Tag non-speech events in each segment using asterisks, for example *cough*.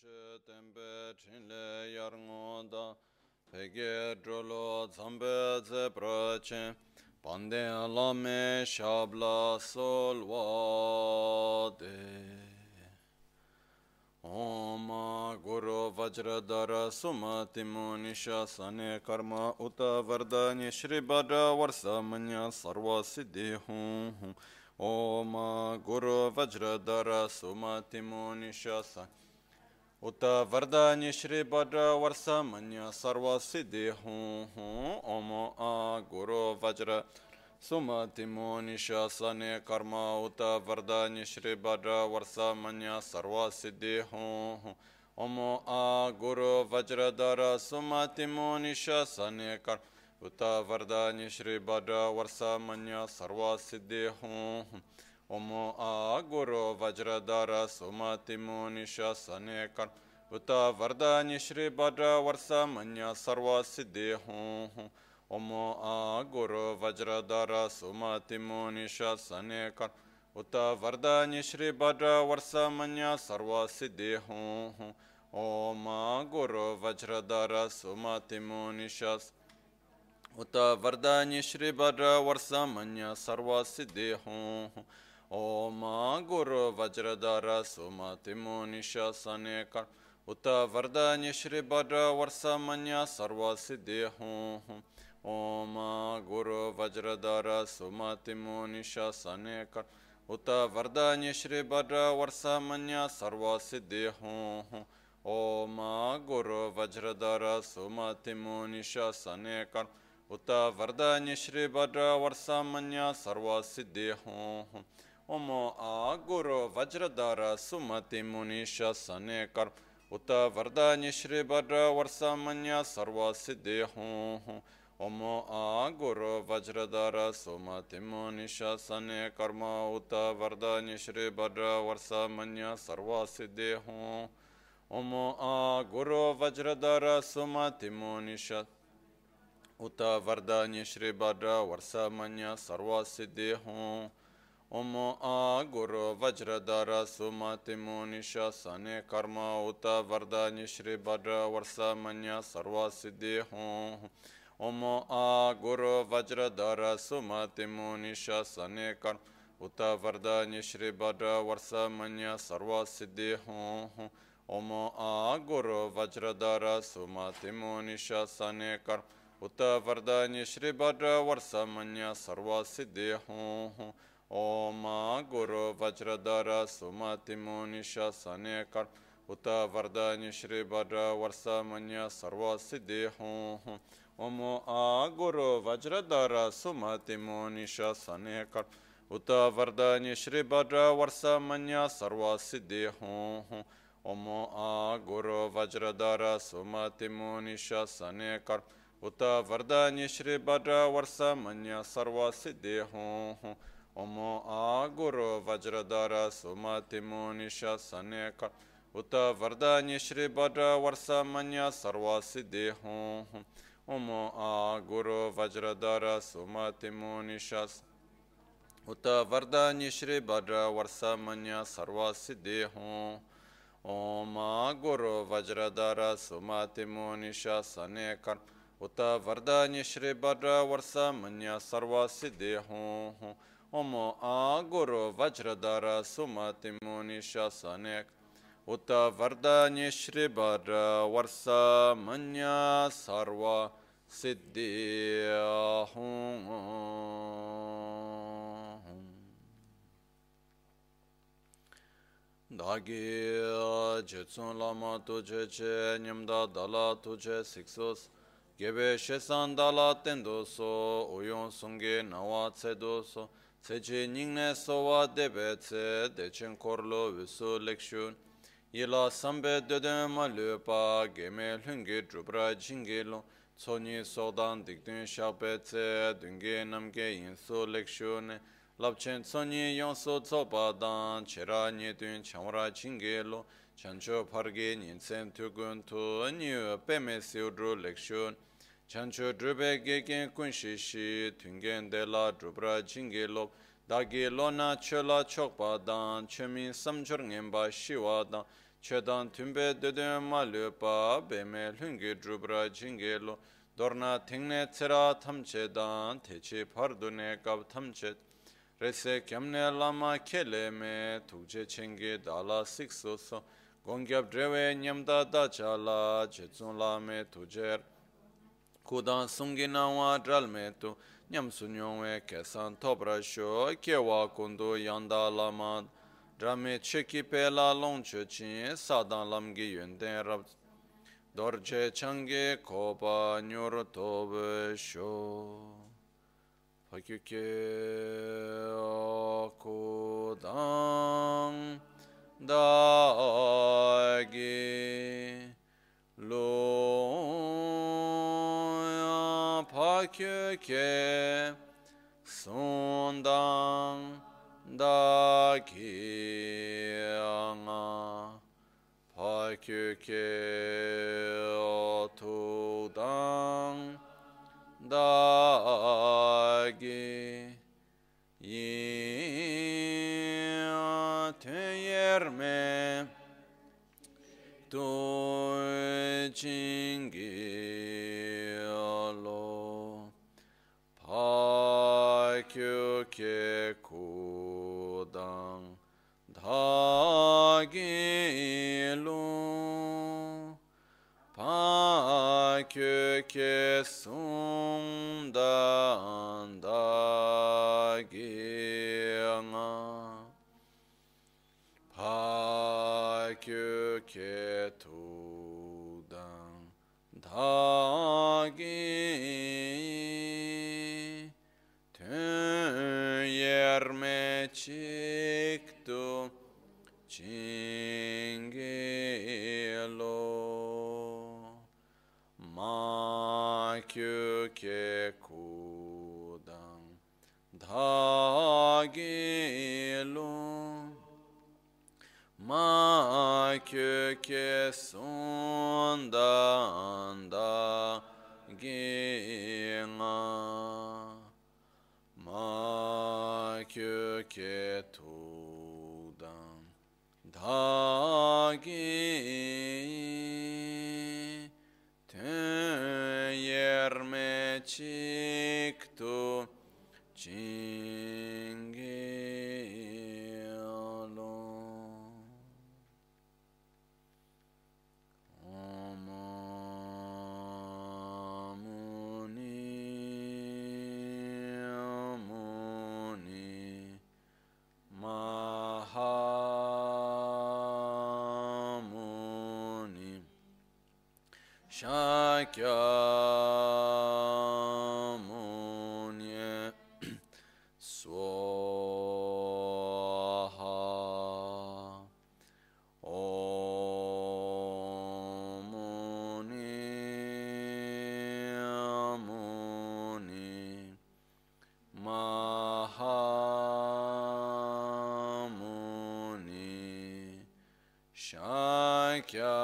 che tempe chinle yarngoda pege drolo zambe ze prache pande lame shabla solwade Om Guru Vajradara Sumati Karma Uta Vardani Shri Bhadra Varsamanya Sarva Siddhi Guru Vajradara Sumati उत वरदान्य श्री भद्र वर्ष मन्य सर्व सिद्धि हूँ ओम आ गुरु वज्र सुमति मुनिशा सने कर्म उत वरदान्य श्री भद्र वर्ष मन्य सर्व सिद्धि हूँ ओम आ गुरु वज्रधर सुमति मुनिशा सने कर्म उत वरदान्य श्री भद्र वर्ष मन्य सर्व सिद्धि हूँ ओम आ गुरु वज्रधर सुमति मुनिशा सने कर्म उत वरदान्य श्री भद्र वर्ष मन्य सर्व सिद्धि हूँ ओम आ गुरु वज्रधर सुमति मुनिशा सने कर्म उत वरदान्य श्री भद्र वर्ष मन्य सर्व सिद्धि हूँ ओम आ गुरु वज्रधर सुमति मुनिशा उत वरदान्य श्री भद्र वर्ष मन्य सर्व सिद्धि हूँ ओम आ गुरु वज्रधर सुमति मुनिशा सने कर्म उत वरदान्य श्री भद्र वर्ष मन्य सर्व सिद्धि हूँ ओम गुरु वज्रधर सुमति मुनिशा सने कर्म उत वरदान्य श्री भद्र वर्ष मन्य सर्व सिद्धि हूँ ओम गुरु वज्रधर सुमति मुनिशा सने कर्म उत वरदान्य श्री भद्र वर्ष मन्य सर्व सिद्धि हूँ ओम आ गुरु वज्रधर सुमति मुनिशा सने कर्म उत वरदान्य श्री भद्र वर्ष मन्य सर्व सिद्धि हूँ ओम आ गुरु वज्रधर सुमति मुनिशा सने कर्म उत वरदान्य श्री भद्र वर्ष मन्य सर्व सिद्धि हूँ। ओम आ गुरु वज्रधर सुमति मुनिशा। उत वरदान्य श्री भद्र वर्ष मन्य सर्व सिद्धि हूँ। ओम आ गुरु वज्रधर सुमति मुनिशा सने कर्म उत वरदान्य श्री भद्र वर्ष मन्य सर्व सिद्धि हूँ ओम आ गुरु वज्रधर सुमति मुनिशा सने कर्म उत वरदान्य श्री भद्र वर्ष मन्य सर्व सिद्धि हूँ ओम आ गुरु वज्रधर सुमति मुनिशा सने कर्म उत वरदान्य श्री भद्र वर्ष मन्य सर्व सिद्धि हूँ ओम आ गुरु वज्रधर सुमति मुनिशा सने कर्म उत वरदान्य श्री भद्र वर्ष मन्य सर्व सिद्धि हूँ ओम आ गुरु वज्रधर सुमति मुनिशा सने कर्म उत वरदान्य श्री भद्र वर्ष मन्य सर्व सिद्धि हूँ ओम आ गुरु वज्रधर सुमति मुनिशा सने कर्म उत वरदान्य श्री भद्र वर्ष मन्य सर्व सिद्धि हूँ ओम आ गुरु वज्रधर सुमति मुनिशा सने कर्म उत वरदान्य श्री भद्र वर्ष मन्य सर्व सिद्धि हूँ ओम आ गुरु वज्रधर सुमति मुनिशा उत वरदान्य श्री भद्र वर्ष मन्य सर्व सिद्धि हूँ ओम आ गुरु वज्रधर सुमति मुनिशा सने कर्म उत वरदान्य श्री भद्र वर्ष मन्य सर्व सिद्धि हूँ ओम आ गुरु वज्रधर सुमति मुनि शासने उत वरदान्य श्रीभर वर्ष मन्य सर्व सिद्धि धागे जित्सों लामा तुझे छे निम्दा दला तुझे सिक्सोस gebe shesan dala ten doso, oyon sunge nawa tse doso, Tseche nyingne sowa debe tse dechen korlo wiso lekshun. Yila sambe dede ma lupa geme lungi drupra jingi long. Tsonyi sodan dikdun shakbe tse dungi namge yinso lekshun. Lapchen tsonyi yonso tsopa dan chera nyedun chamra jingi long. Chancho pargi nyinsen tugun tu nyu peme siudru lekshun. chancho drupe geken kunshi shi tungen de la drupra jingi lop dagi lona chola chokpa dan chemin samchor ngenpa shiwa dan chedan tumbe deden ma lupa beme lungi drupra jingi lop dorna tingne tsira tamche dan techi pardune kab tamche rese kyamne lama kele me tukje chengi dala sikso so gongyab drewe nyamda dachala chetsun lame tujer kudan sungi na wa dral me tu nyam sunyongwe kesan topra sho kewa kundu yanda lama drame cheki pela longcho chin sadan lamgi yunden rab dorje change kopa nyur tobe sho pakyuke kudan dagi long pakyuke sondang da ki nga pa kyu ke o tu dang da gi yi te yer me tu ching kyu ke ku dang da ge lu pa kyo ke sum dan da ge nga pa kyo ke tu dang da kyu ke ku dang da gi lo ma kyu ke sun dan da gi nga ma kyu ke tu me Shakyamuni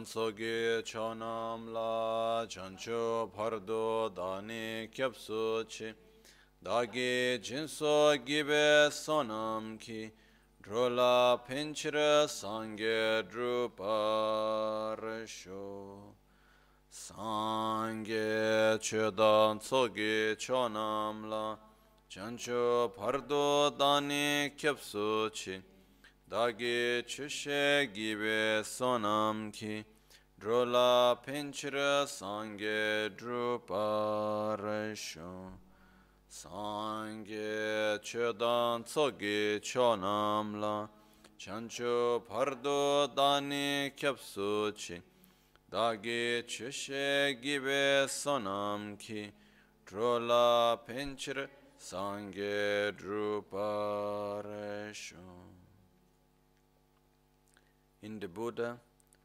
chedan soge chanam la chancho pardo dani kyapsu chi dagi jinso gibe sonam ki drola pinchira sangye druparsho sangye chedan soge chanam la chancho pardo dani kyapsu chi dagi chushe gibe sonam ki drola pinchira sangye druparasho sangye chedan tsogi chonam la chancho pardo dani kyapsu chi dagi chushe gibe sonam ki drola pinchira sangye druparasho in the Buddha,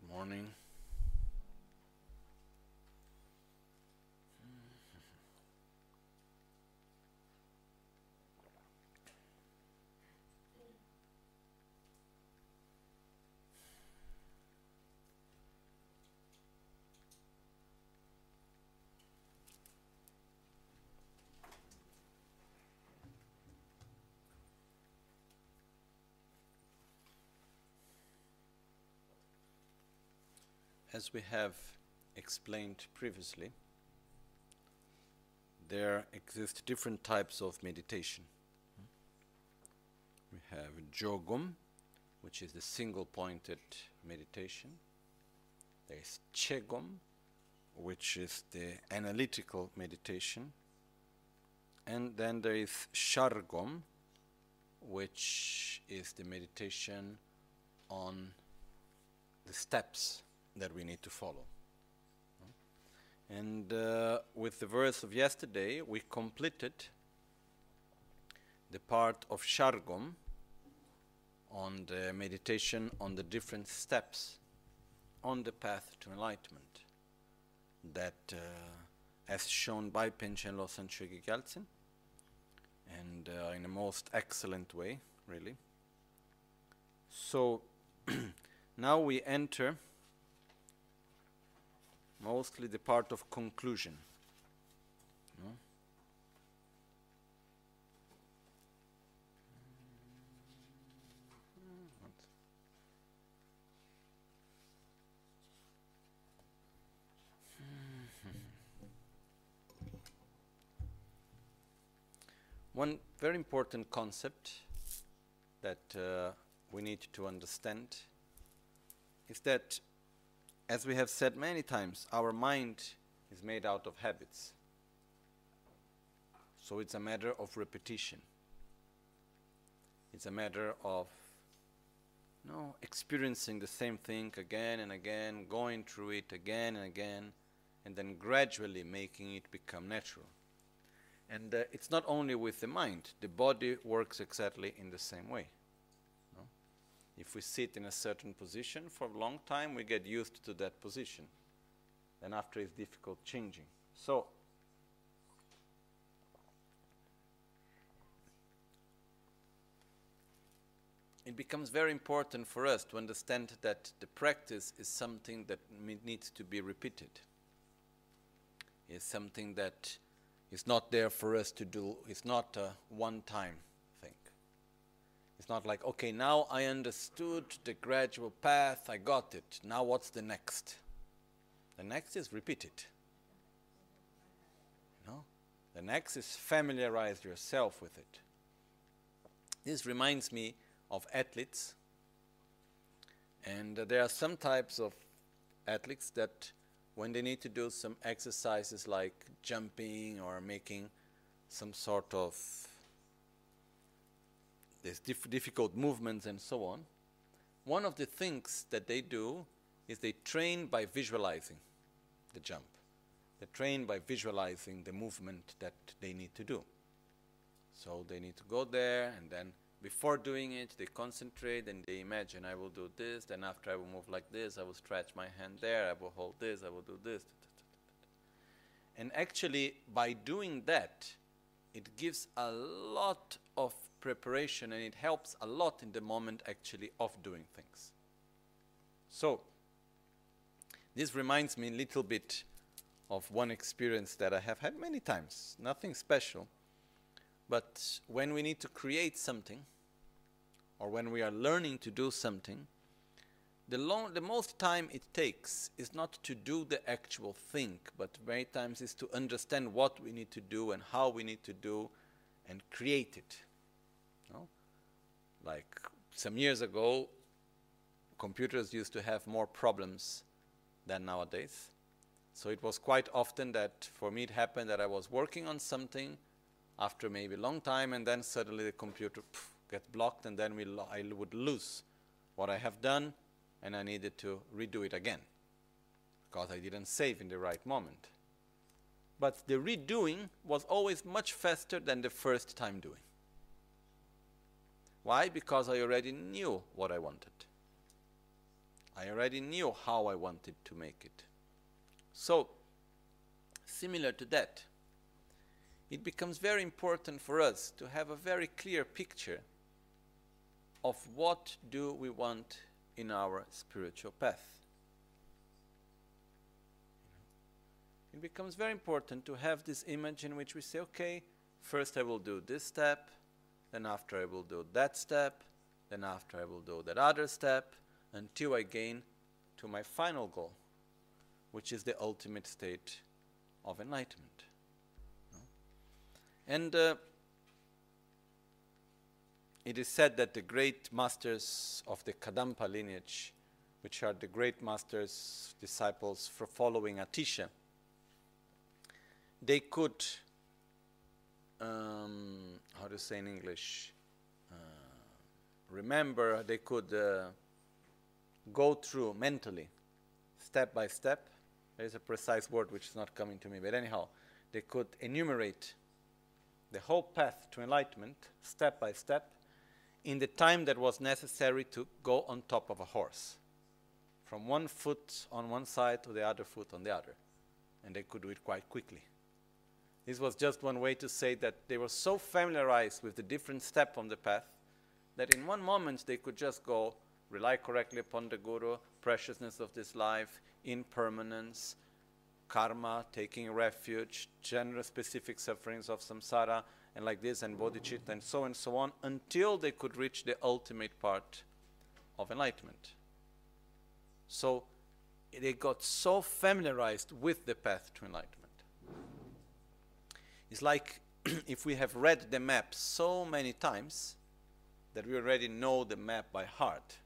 Good morning. As we have explained previously, there exist different types of meditation. We have Jogum, which is the single pointed meditation. There is Chegum, which is the analytical meditation. And then there is Shargom, which is the meditation on the steps that we need to follow. And uh, with the verse of yesterday, we completed the part of Shargom on the meditation on the different steps on the path to enlightenment that, uh, as shown by Panchen Losang Chogi Gyaltsen, and uh, in a most excellent way, really. So *clears throat* now we enter mostly the part of conclusion. No? one very important concept that uh, we need to understand is that, as we have said many times, our mind is made out of habits. So it's a matter of repetition. It's a matter of you no, experiencing the same thing again and again, going through it again and again, and then gradually making it become natural. And uh, it's not only with the mind, the body works exactly in the same way. If we sit in a certain position for a long time, we get used to that position. Then after it's difficult changing. So, it becomes very important for us to understand that the practice is something that needs to be repeated. It's something that is not there for us to do. It's not a one time. It's not like, okay, now I understood the gradual path, I got it. Now what's the next? The next is repeat it. You know? The next is familiarize yourself with it. This reminds me of athletes. And uh, there are some types of athletes that, when they need to do some exercises like jumping or making some sort of diff difficult movements and so on, one of the things that they do is they train by visualizing the jump. They train by visualizing the movement that they need to do. So they need to go there and then before doing it, they concentrate and they imagine, I will do this, then after I will move like this, I will stretch my hand there, I will hold this, I will do this. And actually, by doing that, it gives a lot of preparation and it helps a lot in the moment actually of doing things. So, this reminds me a little bit of one experience that I have had many times, nothing special. But when we need to create something, or when we are learning to do something, the, long, the most time it takes is not to do the actual thing, but many times is to understand what we need to do and how we need to do and create it. Like some years ago, computers used to have more problems than nowadays. So it was quite often that for me it happened that I was working on something after maybe a long time and then suddenly the computer pff, get blocked and then I would lose what I have done and I needed to redo it again because I didn't save in the right moment. But the redoing was always much faster than the first time doing. Why? Because I already knew what I wanted. I already knew how I wanted to make it. So, similar to that, it becomes very important for us to have a very clear picture of what do we want in our spiritual path. It becomes very important to have this image in which we say, okay, first I will do this step, then after I will do that step, then after I will do that other step, until I gain to my final goal, which is the ultimate state of enlightenment. And uh, it is said that the great masters of the Kadampa lineage, which are the great masters, disciples for following Atisha, they could, um, how to say in English, uh, remember, they could uh, go through mentally, step by step. There is a precise word which is not coming to me, but anyhow, they could enumerate the whole path to enlightenment, step by step, in the time that was necessary to go on top of a horse, from one foot on one side to the other foot on the other. And they could do it quite quickly. This was just one way to say that they were so familiarized with the different steps on the path that in one moment they could just go, rely correctly upon the Guru, preciousness of this life, impermanence, karma, taking refuge, general specific sufferings of samsara, and like this, and bodhicitta, and so and so on, until they could reach the ultimate part of enlightenment. So they got so familiarized with the path to enlightenment. It's like *clears throat* if we have read the map so many times that we already know the map by heart.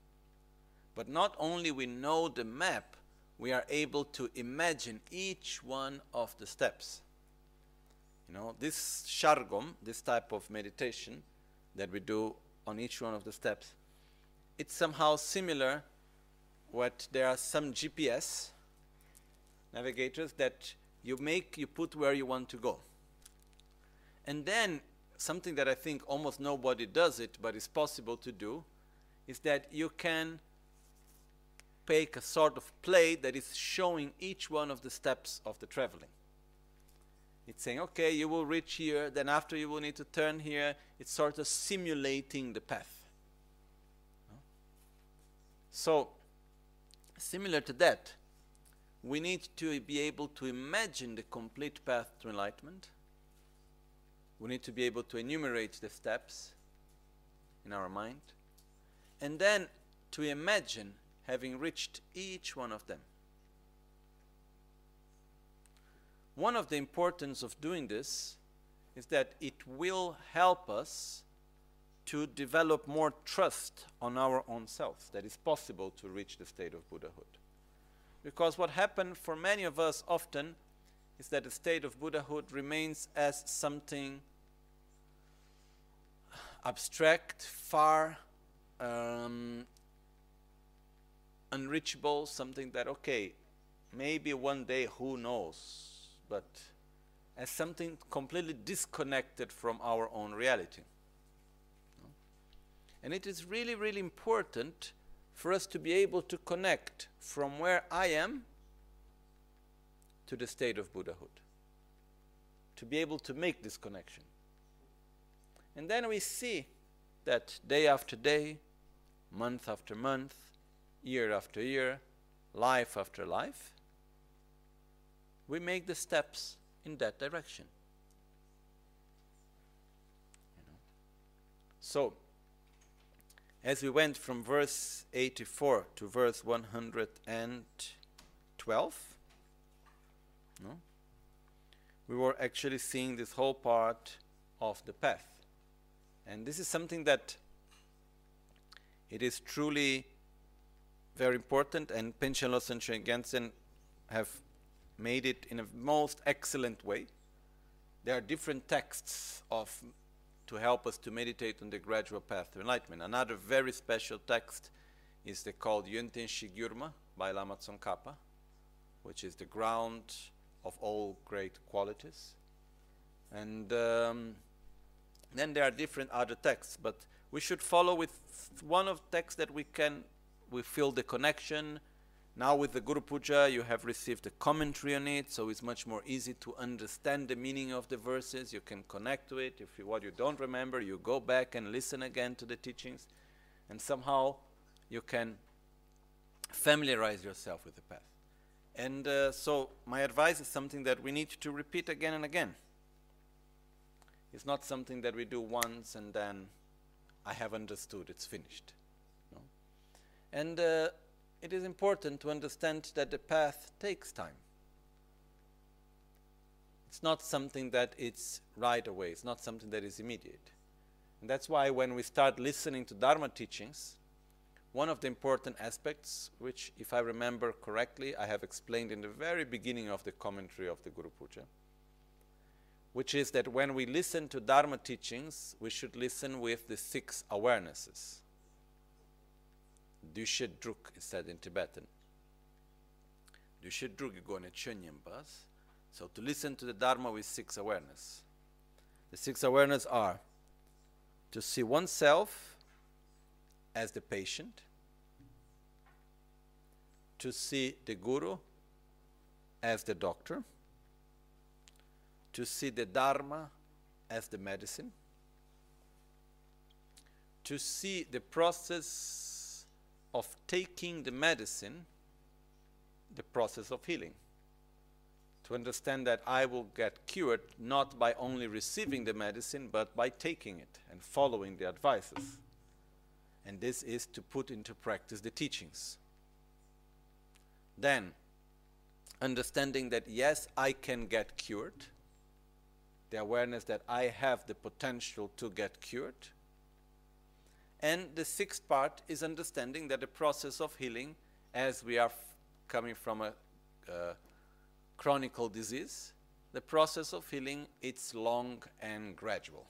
But not only we know the map, we are able to imagine each one of the steps. You know, this shargom, this type of meditation that we do on each one of the steps, it's somehow similar what there are some GPS navigators that you make you put where you want to go. And then something that I think almost nobody does it but is possible to do is that you can make a sort of plate that is showing each one of the steps of the traveling. It's saying, okay, you will reach here, then after you will need to turn here. It's sort of simulating the path. So, similar to that, we need to be able to imagine the complete path to enlightenment. We need to be able to enumerate the steps in our mind. And then to imagine having reached each one of them. One of the importance of doing this is that it will help us to develop more trust on our own selves that it's possible to reach the state of Buddhahood. Because what happened for many of us often is that the state of Buddhahood remains as something abstract, far, um, unreachable, something that, okay, maybe one day, who knows, but as something completely disconnected from our own reality. And it is really, really important for us to be able to connect from where I am to the state of Buddhahood. To be able to make this connection. And then we see that day after day, month after month, year after year, life after life, we make the steps in that direction. You know? So, as we went from verse 84 to verse 112, no? we were actually seeing this whole part of the path. And this is something that it is truly very important, and Panchen Losang Gensen have made it in a most excellent way. There are different texts of to help us to meditate on the gradual path to enlightenment. Another very special text is the called Yönten Shigyurma by Lama Tsongkhapa, which is the ground of all great qualities. And um, then there are different other texts, but we should follow with one of texts that we can we feel the connection now with the Guru Puja, you have received a commentary on it, so it's much more easy to understand the meaning of the verses. You can connect to it. If you, what you don't remember, you go back and listen again to the teachings, and somehow you can familiarize yourself with the path. And uh, so, my advice is something that we need to repeat again and again. It's not something that we do once and then I have understood, it's finished. No? And uh, it is important to understand that the path takes time. It's not something that it's right away, it's not something that is immediate. And that's why when we start listening to Dharma teachings, one of the important aspects, which, if I remember correctly, I have explained in the very beginning of the commentary of the Guru Puja, which is that when we listen to Dharma teachings, we should listen with the six awarenesses. Dushe Druk is said in Tibetan. Dushedruk gone bas. So to listen to the Dharma with six awareness. The six awareness are to see oneself as the patient, to see the Guru as the doctor, to see the Dharma as the medicine, to see the process of taking the medicine, the process of healing. To understand that I will get cured not by only receiving the medicine, but by taking it and following the advices. And this is to put into practice the teachings. Then, understanding that yes, I can get cured, the awareness that I have the potential to get cured. And the sixth part is understanding that the process of healing, as we are coming from a uh, chronic disease, the process of healing it's long and gradual.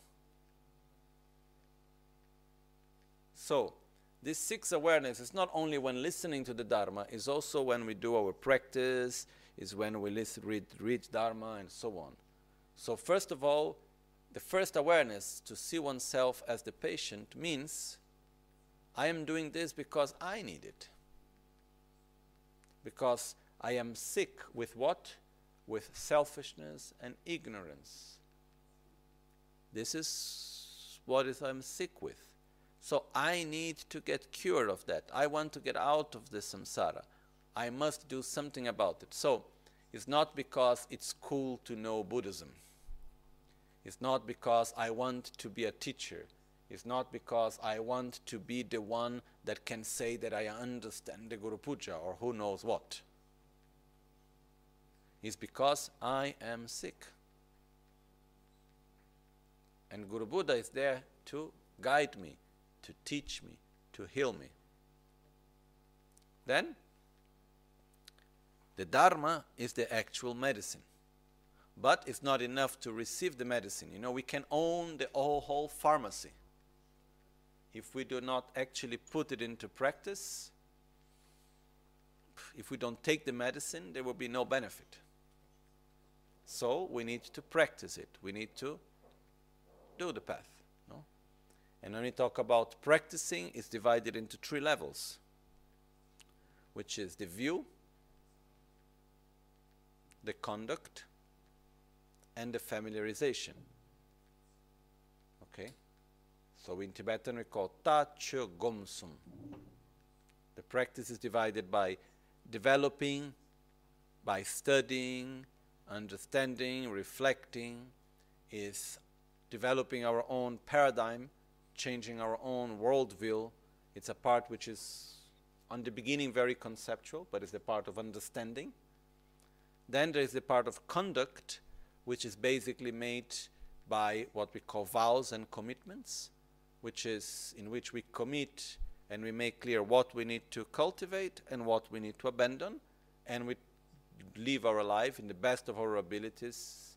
So, this six awareness is not only when listening to the Dharma, is also when we do our practice, is when we listen, read, read Dharma, and so on. So, first of all, the first awareness to see oneself as the patient means I am doing this because I need it. Because I am sick with what? With selfishness and ignorance. This is what I'm sick with. So I need to get cured of that. I want to get out of the samsara. I must do something about it. So it's not because it's cool to know Buddhism. It's not because I want to be a teacher. It's not because I want to be the one that can say that I understand the Guru Puja or who knows what. It's because I am sick. And Guru Buddha is there to guide me, to teach me, to heal me. Then, the Dharma is the actual medicine. But it's not enough to receive the medicine. You know, we can own the whole, pharmacy. If we do not actually put it into practice, if we don't take the medicine, there will be no benefit. So we need to practice it. We need to do the path. And when we talk about practicing, it's divided into three levels, which is the view, the conduct, and the familiarization. Okay? So in Tibetan we call Tacho Gomsum. The practice is divided by developing, by studying, understanding, reflecting, is developing our own paradigm changing our own worldview. It's a part which is, on the beginning, very conceptual, but it's the part of understanding. Then there is the part of conduct, which is basically made by what we call vows and commitments, which is in which we commit and we make clear what we need to cultivate and what we need to abandon, and we live our life in the best of our abilities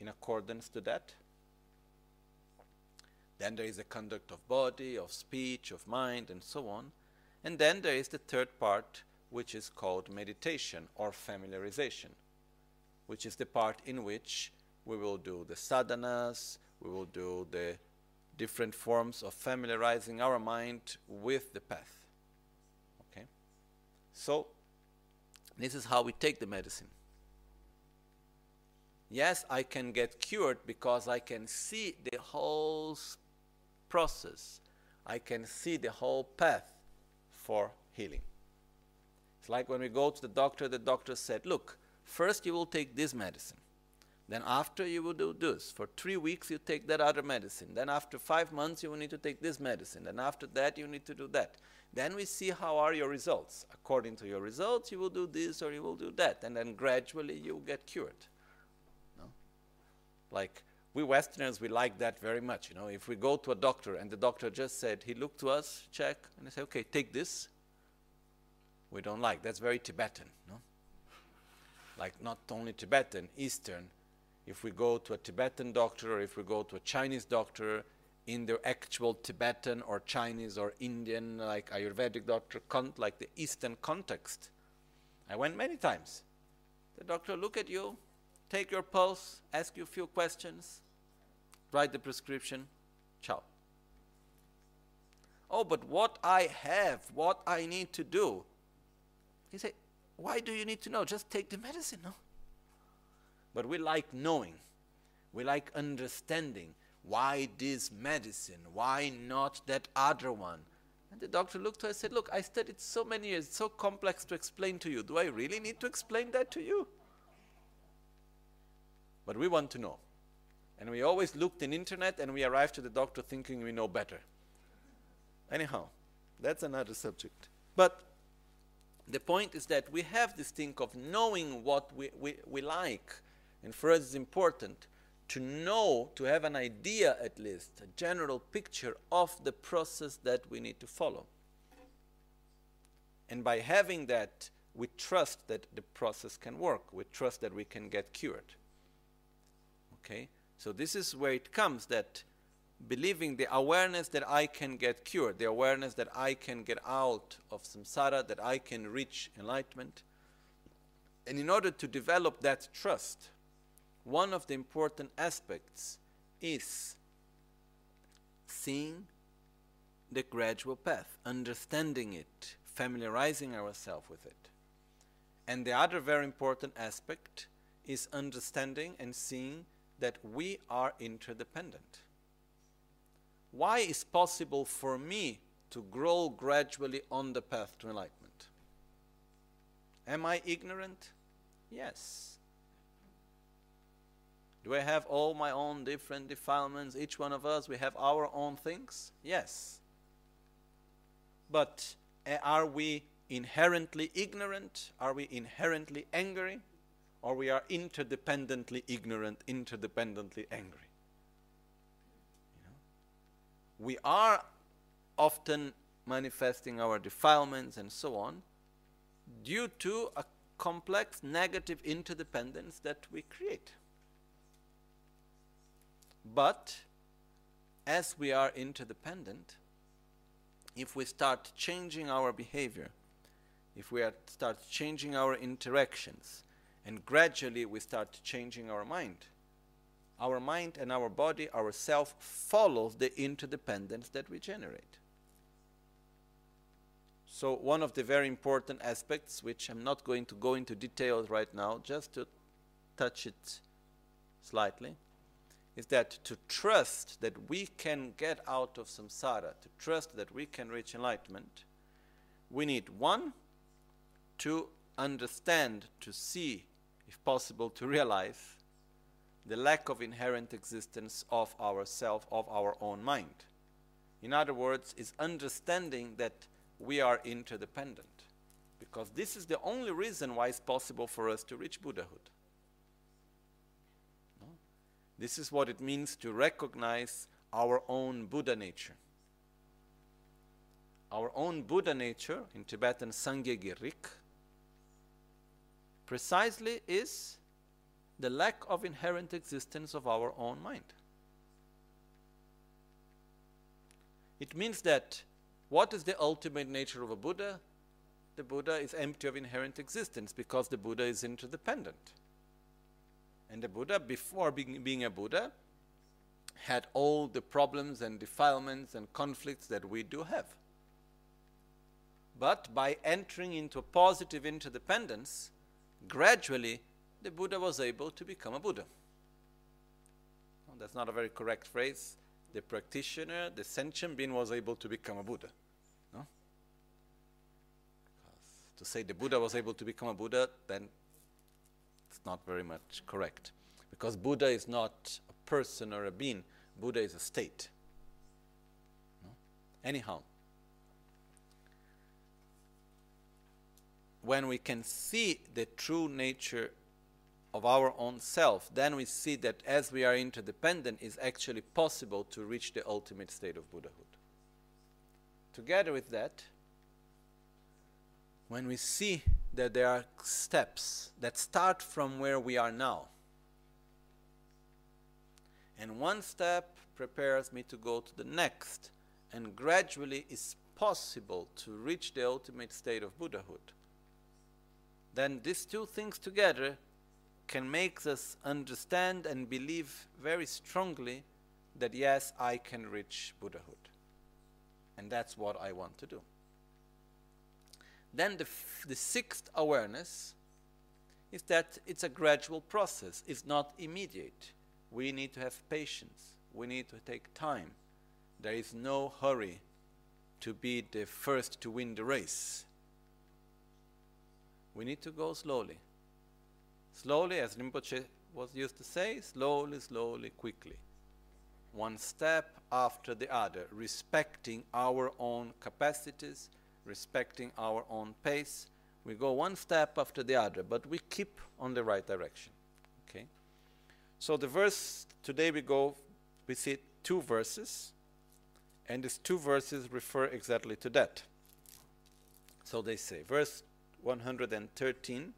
in accordance to that. Then there is the conduct of body, of speech, of mind, and so on. And then there is the third part, which is called meditation or familiarization, which is the part in which we will do the sadhanas, we will do the different forms of familiarizing our mind with the path. Okay? So, this is how we take the medicine. Yes, I can get cured because I can see the whole process, I can see the whole path for healing. It's like when we go to the doctor, the doctor said, Look, first you will take this medicine. Then, after you will do this. For three weeks, you take that other medicine. Then, after five months, you will need to take this medicine. Then, after that, you need to do that. Then, we see how are your results. According to your results, you will do this or you will do that. And then, gradually, you will get cured. No? Like, we Westerners, we like that very much. You know, if we go to a doctor and the doctor just said, he looked to us, check, and he said, okay, take this. We don't like. That's very Tibetan, no? Like not only Tibetan, Eastern. If we go to a Tibetan doctor or if we go to a Chinese doctor, in the actual Tibetan or Chinese or Indian, like Ayurvedic doctor, like the Eastern context. I went many times. The doctor look at you, take your pulse, ask you a few questions, write the prescription, ciao. Oh, but what I have, what I need to do. He said, Why do you need to know? Just take the medicine, no? But we like knowing, we like understanding. Why this medicine? Why not that other one? And the doctor looked at us and said, Look, I studied so many years, it's so complex to explain to you. Do I really need to explain that to you? But we want to know. And we always looked in internet and we arrived to the doctor thinking we know better. Anyhow, that's another subject. But the point is that we have this thing of knowing what we, we, we like. And for us it's important to know, to have an idea at least, a general picture of the process that we need to follow. And by having that, we trust that the process can work. We trust that we can get cured. Okay? So this is where it comes that believing the awareness that I can get cured, the awareness that I can get out of samsara, that I can reach enlightenment. And in order to develop that trust, one of the important aspects is seeing the gradual path, understanding it, familiarizing ourselves with it. And the other very important aspect is understanding and seeing that we are interdependent. Why is possible for me to grow gradually on the path to enlightenment? Am I ignorant? Yes. Do I have all my own different defilements? Each one of us, we have our own things? Yes. But uh, are we inherently ignorant? Are we inherently angry? Or we are interdependently ignorant, interdependently angry? You know? We are often manifesting our defilements and so on due to a complex negative interdependence that we create. But as we are interdependent, if we start changing our behavior, if we start changing our interactions, and gradually we start changing our mind, our mind and our body, our self, follows the interdependence that we generate. So, one of the very important aspects, which I'm not going to go into details right now, just to touch it slightly, is that to trust that we can get out of samsara, to trust that we can reach enlightenment, we need one, to understand, to see, if possible, to realize the lack of inherent existence of ourself, of our own mind. In other words, is understanding that we are interdependent. Because this is the only reason why it's possible for us to reach Buddhahood. This is what it means to recognize our own Buddha nature. Our own Buddha nature, in Tibetan Sangye Girik, precisely is the lack of inherent existence of our own mind. It means that what is the ultimate nature of a Buddha? The Buddha is empty of inherent existence because the Buddha is interdependent. And the Buddha, before being, being a Buddha, had all the problems and defilements and conflicts that we do have. But by entering into positive interdependence, gradually the Buddha was able to become a Buddha. Well, that's not a very correct phrase. The practitioner, the sentient being, was able to become a Buddha. No? To say the Buddha was able to become a Buddha, then it's not very much correct. Because Buddha is not a person or a being, Buddha is a state. No? Anyhow, when we can see the true nature of our own self, then we see that as we are interdependent, it's actually possible to reach the ultimate state of Buddhahood. Together with that, when we see that there are steps that start from where we are now. And one step prepares me to go to the next, and gradually it's possible to reach the ultimate state of Buddhahood. Then these two things together can make us understand and believe very strongly that yes, I can reach Buddhahood. And that's what I want to do. Then the, the sixth awareness is that it's a gradual process, it's not immediate. We need to have patience, we need to take time. There is no hurry to be the first to win the race. We need to go slowly. Slowly, as Rinpoche was used to say, slowly, slowly, quickly. One step after the other, respecting our own capacities respecting our own pace. We go one step after the other, but we keep on the right direction. Okay? So the verse today we go, we see two verses, and these two verses refer exactly to that. So they say, verse 113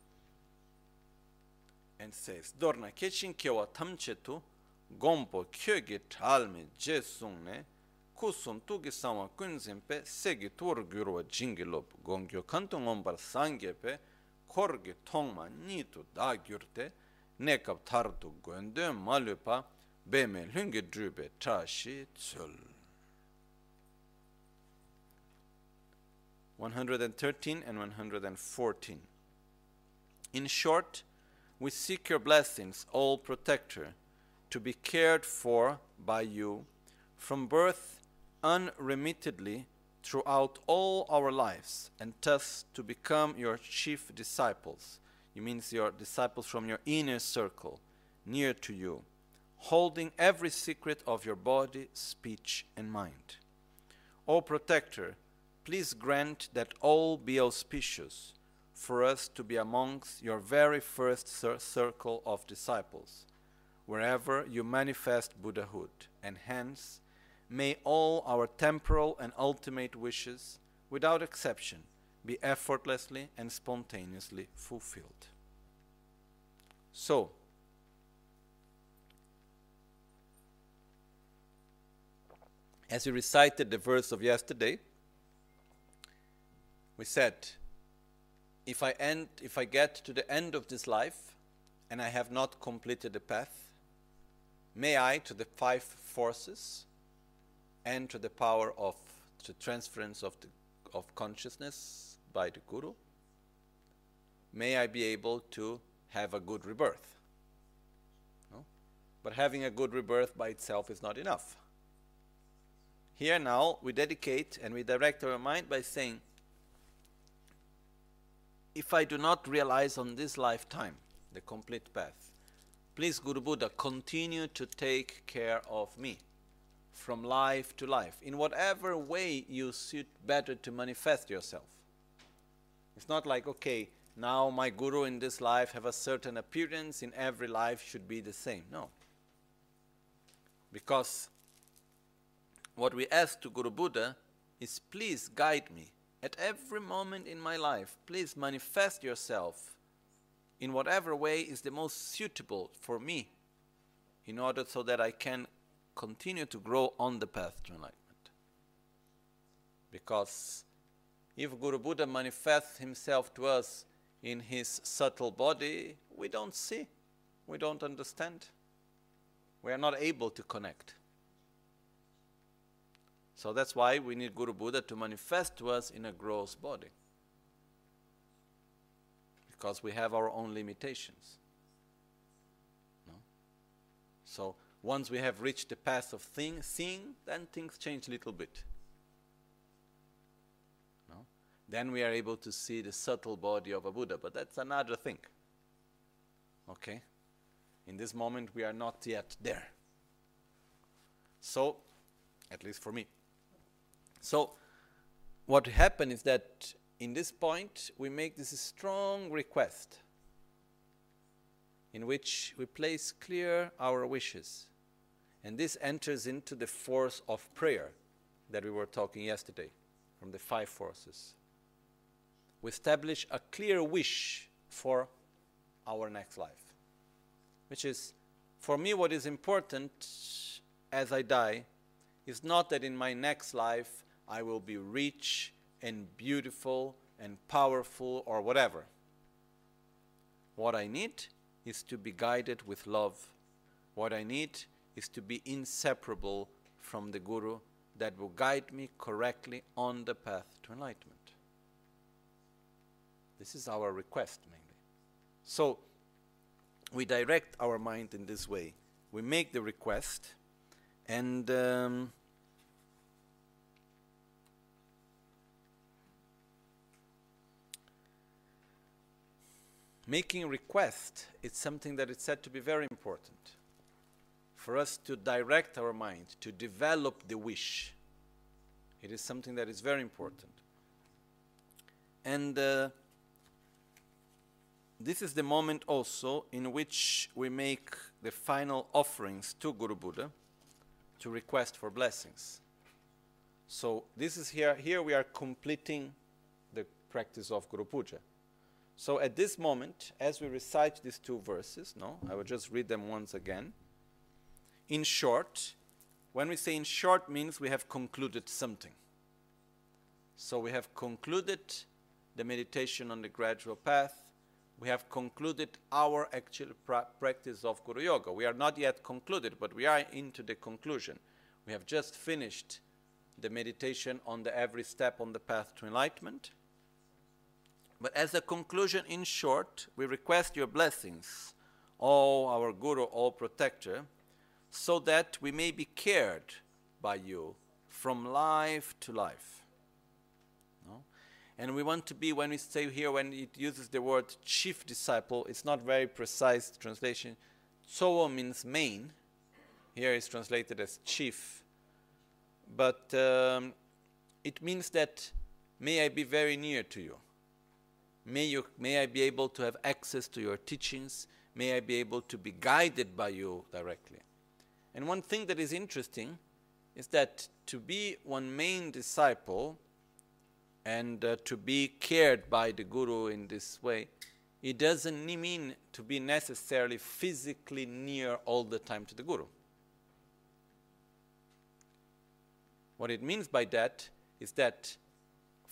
and says dorna kechin kewa tamchetu gompo kyoge talme je sungne kusum tugi sama kunzimpe segi tur gyurwa jingilop gongyo kanto ngombar sangepe korgi tongma nitu da gyurte nekap tardu göndö malupa beme lungi drübe tashi tsöl. 113 and 114 In short, we seek your blessings, all protector, to be cared for by you from birth unremittedly throughout all our lives, and thus to become your chief disciples. You means your disciples from your inner circle, near to you, holding every secret of your body, speech, and mind. O protector, please grant that all be auspicious for us to be amongst your very first cir- circle of disciples, wherever you manifest Buddhahood, and hence may all our temporal and ultimate wishes, without exception, be effortlessly and spontaneously fulfilled. So, as we recited the verse of yesterday, we said, if I end, if I get to the end of this life and I have not completed the path, may I, to the five forces and to the power of the transference of, the, of consciousness by the Guru, may I be able to have a good rebirth. No? But having a good rebirth by itself is not enough. Here now we dedicate and we direct our mind by saying, if I do not realize on this lifetime the complete path, please, Guru Buddha, continue to take care of me from life to life, in whatever way you suit better to manifest yourself. It's not like, okay, now my Guru in this life have a certain appearance, in every life should be the same. No. Because what we ask to Guru Buddha is please guide me at every moment in my life. Please manifest yourself in whatever way is the most suitable for me in order so that I can continue to grow on the path to enlightenment. Because if Guru Buddha manifests himself to us in his subtle body, we don't see, we don't understand, we are not able to connect. So that's why we need Guru Buddha to manifest to us in a gross body. Because we have our own limitations. No? So once we have reached the path of thing, seeing, then things change a little bit. No? Then we are able to see the subtle body of a Buddha, but that's another thing. Okay? In this moment, we are not yet there. So, at least for me. So, what happened is that in this point, we make this strong request in which we place clear our wishes. And this enters into the force of prayer that we were talking yesterday from the five forces. We establish a clear wish for our next life, which is for me, what is important as I die is not that in my next life I will be rich and beautiful and powerful or whatever. What I need is to be guided with love. What I need is to be inseparable from the Guru that will guide me correctly on the path to enlightenment. This is our request mainly. So, we direct our mind in this way. We make the request, and um, making request is something that is said to be very important for us to direct our mind to develop the wish it is something that is very important and uh, this is the moment also in which we make the final offerings to Guru Buddha to request for blessings. So this is here, here we are completing the practice of Guru Puja. So at this moment, as we recite these two verses, no, I will just read them once again. In short, when we say in short means we have concluded something. So we have concluded the meditation on the gradual path. We have concluded our actual pra- practice of Guru Yoga. We are not yet concluded, but we are into the conclusion. We have just finished the meditation on the every step on the path to enlightenment. But as a conclusion, in short, we request your blessings, O our Guru, all protector, so that we may be cared by you from life to life. No? And we want to be, when we say here, when it uses the word chief disciple, it's not very precise translation. Tsowo means main. Here is translated as chief. But um, it means that may I be very near to you. May, you. may I be able to have access to your teachings. May I be able to be guided by you directly. And one thing that is interesting is that to be one main disciple and uh, to be cared by the Guru in this way, it doesn't mean to be necessarily physically near all the time to the Guru. What it means by that is that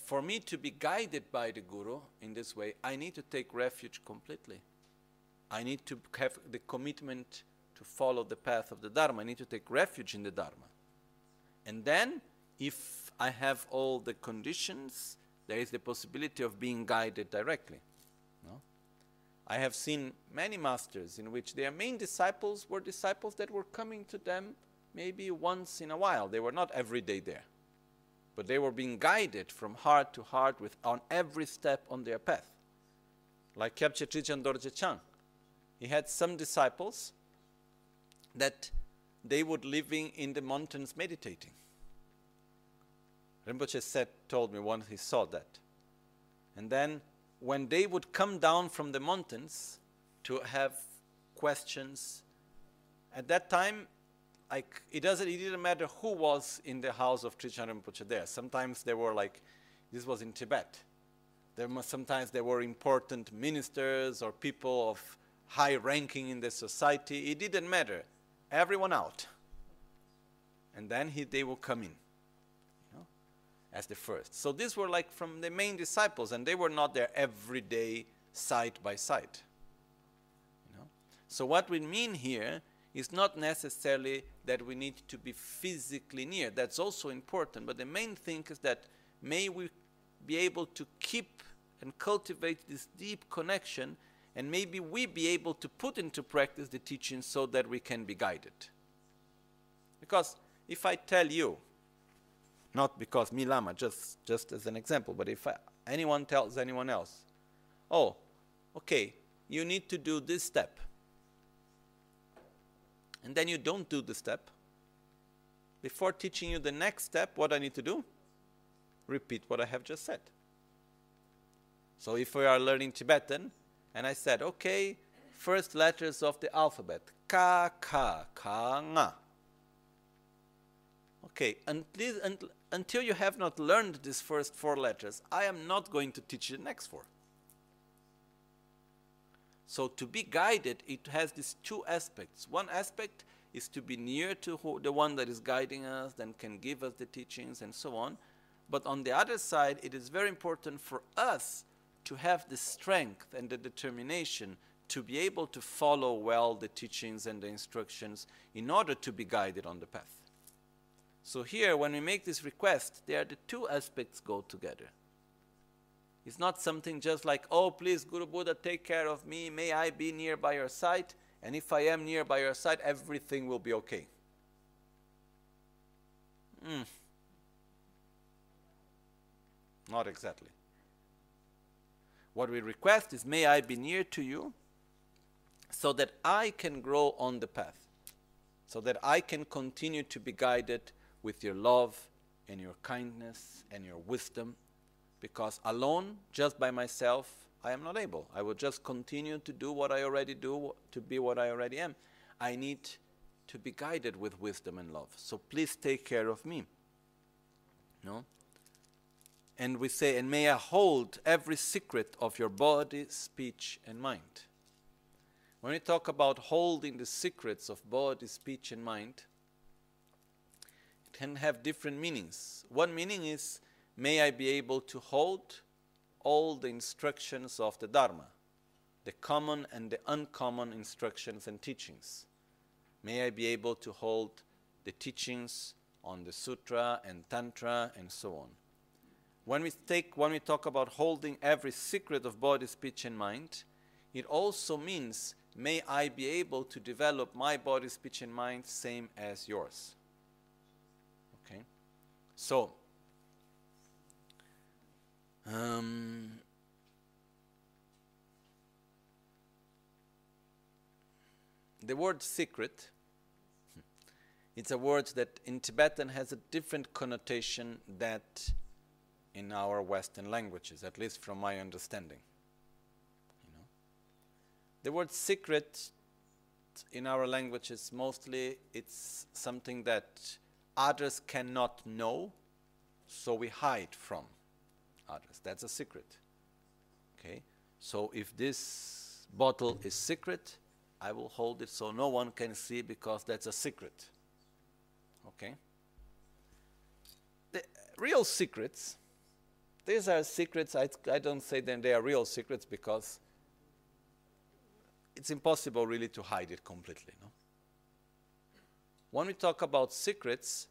for me to be guided by the Guru in this way, I need to take refuge completely. I need to have the commitment to follow the path of the Dharma. I need to take refuge in the Dharma. And then, if I have all the conditions, there is the possibility of being guided directly. No? I have seen many masters in which their main disciples were disciples that were coming to them maybe once in a while. They were not every day there. But they were being guided from heart to heart with on every step on their path. Like Kyabje Trijang Dorje Chang. He had some disciples that they would living in the mountains meditating. Rinpoche said, told me once he saw that. And then when they would come down from the mountains to have questions, at that time, like it doesn't it didn't matter who was in the house of Trijang Rinpoche there. Sometimes they were like this was in Tibet. There must, sometimes there were important ministers or people of high ranking in the society. It didn't matter everyone out. And then he, they will come in you know, as the first. So these were like from the main disciples, and they were not there every day, side by side. You know? So what we mean here is not necessarily that we need to be physically near. That's also important, but the main thing is that may we be able to keep and cultivate this deep connection and maybe we be able to put into practice the teachings so that we can be guided. Because if I tell you, not because me Lama, just, just as an example, but if I, anyone tells anyone else, oh, okay, you need to do this step, and then you don't do the step, before teaching you the next step, what I need to do? Repeat what I have just said. So if we are learning Tibetan, and I said, okay, first letters of the alphabet. Ka, ka, ka, nga. Okay, until, until you have not learned these first four letters, I am not going to teach you the next four. So to be guided, it has these two aspects. One aspect is to be near to who, the one that is guiding us, then can give us the teachings and so on. But on the other side, it is very important for us to have the strength and the determination to be able to follow well the teachings and the instructions in order to be guided on the path. So here, when we make this request, there the two aspects go together. It's not something just like, oh, please, Guru Buddha, take care of me. May I be near by your side. And if I am near by your side, everything will be okay. Mm. Not exactly. What we request is, may I be near to you so that I can grow on the path, so that I can continue to be guided with your love and your kindness and your wisdom, because alone, just by myself, I am not able. I will just continue to do what I already do, to be what I already am. I need to be guided with wisdom and love. So please take care of me. No? And we say, and may I hold every secret of your body, speech, and mind. When we talk about holding the secrets of body, speech, and mind, it can have different meanings. One meaning is, may I be able to hold all the instructions of the Dharma, the common and the uncommon instructions and teachings. May I be able to hold the teachings on the Sutra and Tantra and so on. When we, take, when we talk about holding every secret of body, speech, and mind, it also means may I be able to develop my body, speech, and mind same as yours. Okay? So, um, the word secret it's a word that in Tibetan has a different connotation that in our Western languages, at least from my understanding. You know? The word secret in our languages mostly it's something that others cannot know, so we hide from others. That's a secret. Okay? So if this bottle is secret, I will hold it so no one can see because that's a secret. Okay? The real secrets, these are secrets, I, I don't say that they are real secrets because it's impossible really to hide it completely. No? When we talk about secrets,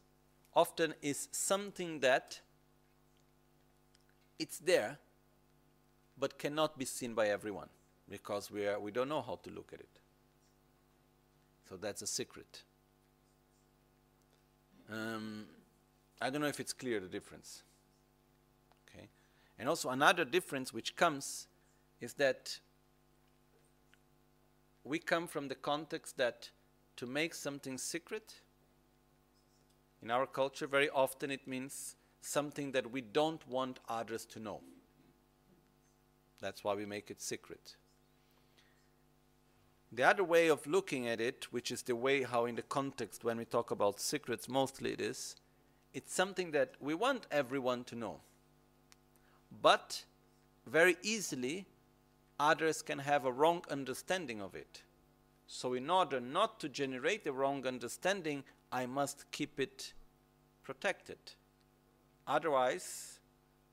often is something that it's there but cannot be seen by everyone because we, are, we don't know how to look at it. So that's a secret. Um, I don't know if it's clear the difference. Okay, and also another difference which comes is that we come from the context that to make something secret in our culture very often it means something that we don't want others to know. That's why we make it secret. The other way of looking at it, which is the way how in the context when we talk about secrets mostly it is, it's something that we want everyone to know. But very easily others can have a wrong understanding of it. So in order not to generate a wrong understanding, I must keep it protected. Otherwise,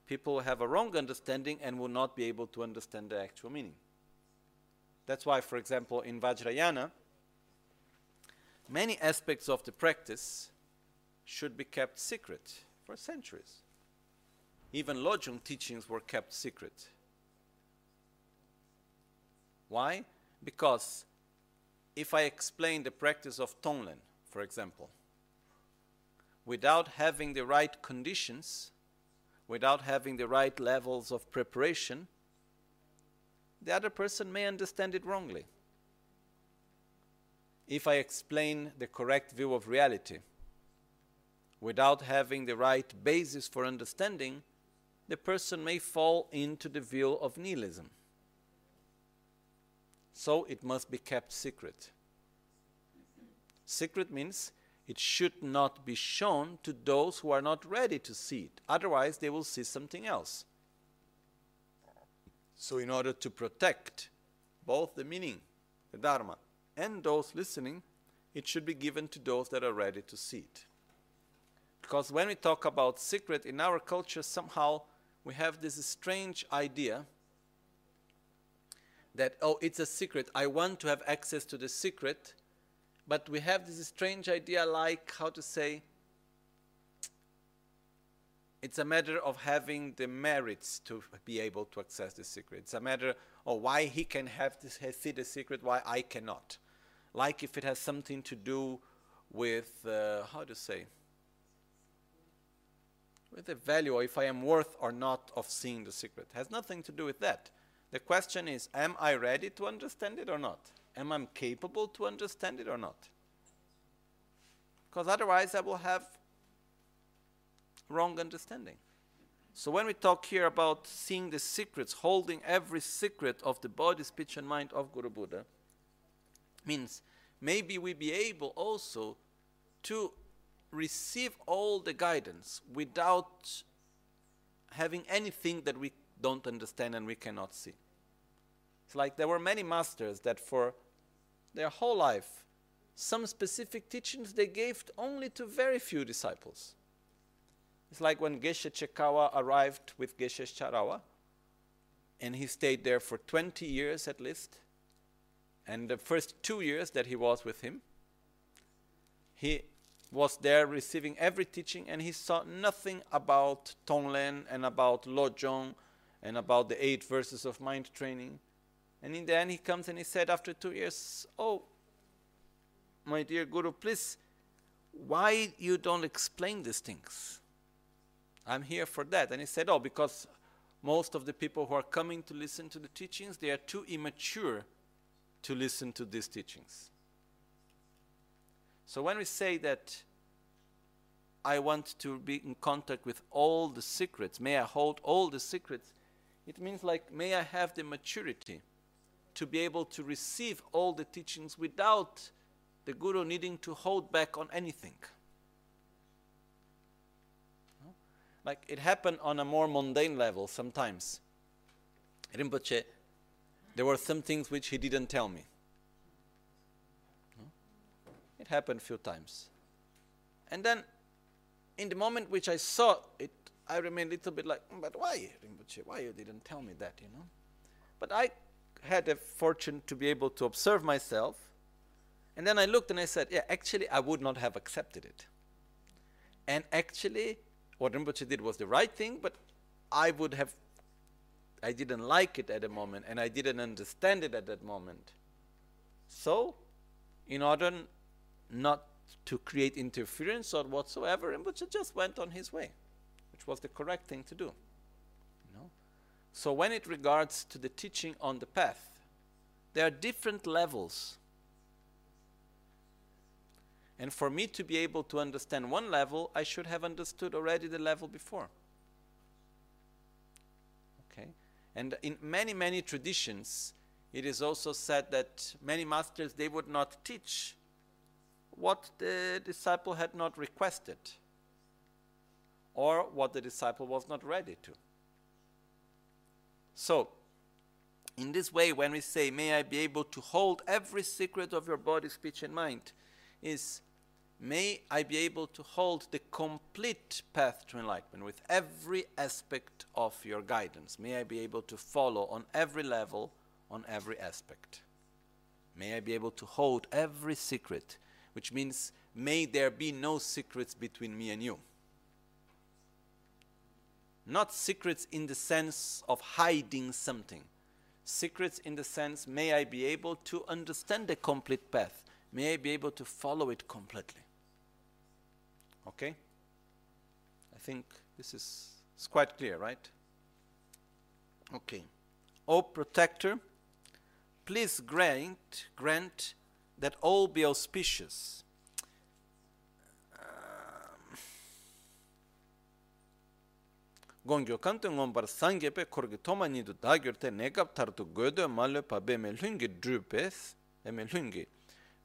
people have a wrong understanding and will not be able to understand the actual meaning. That's why, for example, in Vajrayana, many aspects of the practice should be kept secret for centuries. Even Lojong teachings were kept secret. Why? Because if I explain the practice of Tonglen, for example, without having the right conditions, without having the right levels of preparation, the other person may understand it wrongly. If I explain the correct view of reality without having the right basis for understanding, the person may fall into the view of nihilism. So it must be kept secret. Secret means it should not be shown to those who are not ready to see it. Otherwise, they will see something else. So, in order to protect both the meaning, the Dharma, and those listening, it should be given to those that are ready to see it. Because when we talk about secret in our culture, somehow we have this strange idea that, oh, it's a secret. I want to have access to the secret. But we have this strange idea like, how to say, it's a matter of having the merits to be able to access the secret. It's a matter of why he can have this, see the secret, why I cannot. Like if it has something to do with, uh, how to say, with the value, or if I am worth or not of seeing the secret. It has nothing to do with that. The question is, am I ready to understand it or not? Am I capable to understand it or not? Because otherwise I will have wrong understanding. So when we talk here about seeing the secrets, holding every secret of the body, speech, and mind of Guru Buddha, means maybe we be able also to receive all the guidance without having anything that we don't understand and we cannot see. It's like there were many masters that for their whole life, some specific teachings they gave only to very few disciples. It's like when Geshe Chekawa arrived with Geshe Sharawa, and he stayed there for 20 years at least. And the first two years that he was with him, he was there receiving every teaching, and he saw nothing about Tonglen and about Lojong and about the eight verses of mind training. And in the end, he comes and he said, after two years, Oh, my dear Guru, please, why you don't explain these things? I'm here for that. And he said, Oh, because most of the people who are coming to listen to the teachings, they are too immature to listen to these teachings. So when we say that I want to be in contact with all the secrets, may I hold all the secrets, it means like, may I have the maturity to be able to receive all the teachings without the Guru needing to hold back on anything. Like it happened on a more mundane level sometimes. Rinpoche, there were some things which he didn't tell me. It happened a few times. And then, in the moment which I saw it, I remained a little bit like, mm, but why, Rinpoche? Why you didn't tell me that, you know? But I had a fortune to be able to observe myself. And then I looked and I said, yeah, actually, I would not have accepted it. And actually, what Rinpoche did was the right thing, but I would have, I didn't like it at the moment, and I didn't understand it at that moment. So, in order not to create interference or whatsoever, Rinpoche just went on his way, which was the correct thing to do. So when it regards to the teaching on the path, there are different levels. And for me to be able to understand one level, I should have understood already the level before. Okay? And in many, many traditions, it is also said that many masters they would not teach what the disciple had not requested or what the disciple was not ready to. So, in this way, when we say, May I be able to hold every secret of your body, speech, and mind, is may I be able to hold the complete path to enlightenment with every aspect of your guidance. May I be able to follow on every level, on every aspect. May I be able to hold every secret which means may there be no secrets between me and you. Not secrets in the sense of hiding something. Secrets in the sense, may I be able to understand the complete path. May I be able to follow it completely. Okay? I think this is it's quite clear, right? Okay. O protector, please grant, grant that all be auspicious. Gongyo kanto ngombar sangyepe korgi toma nidu dagyorte negab tartu godo malo pabe me lungi drupes eme lungi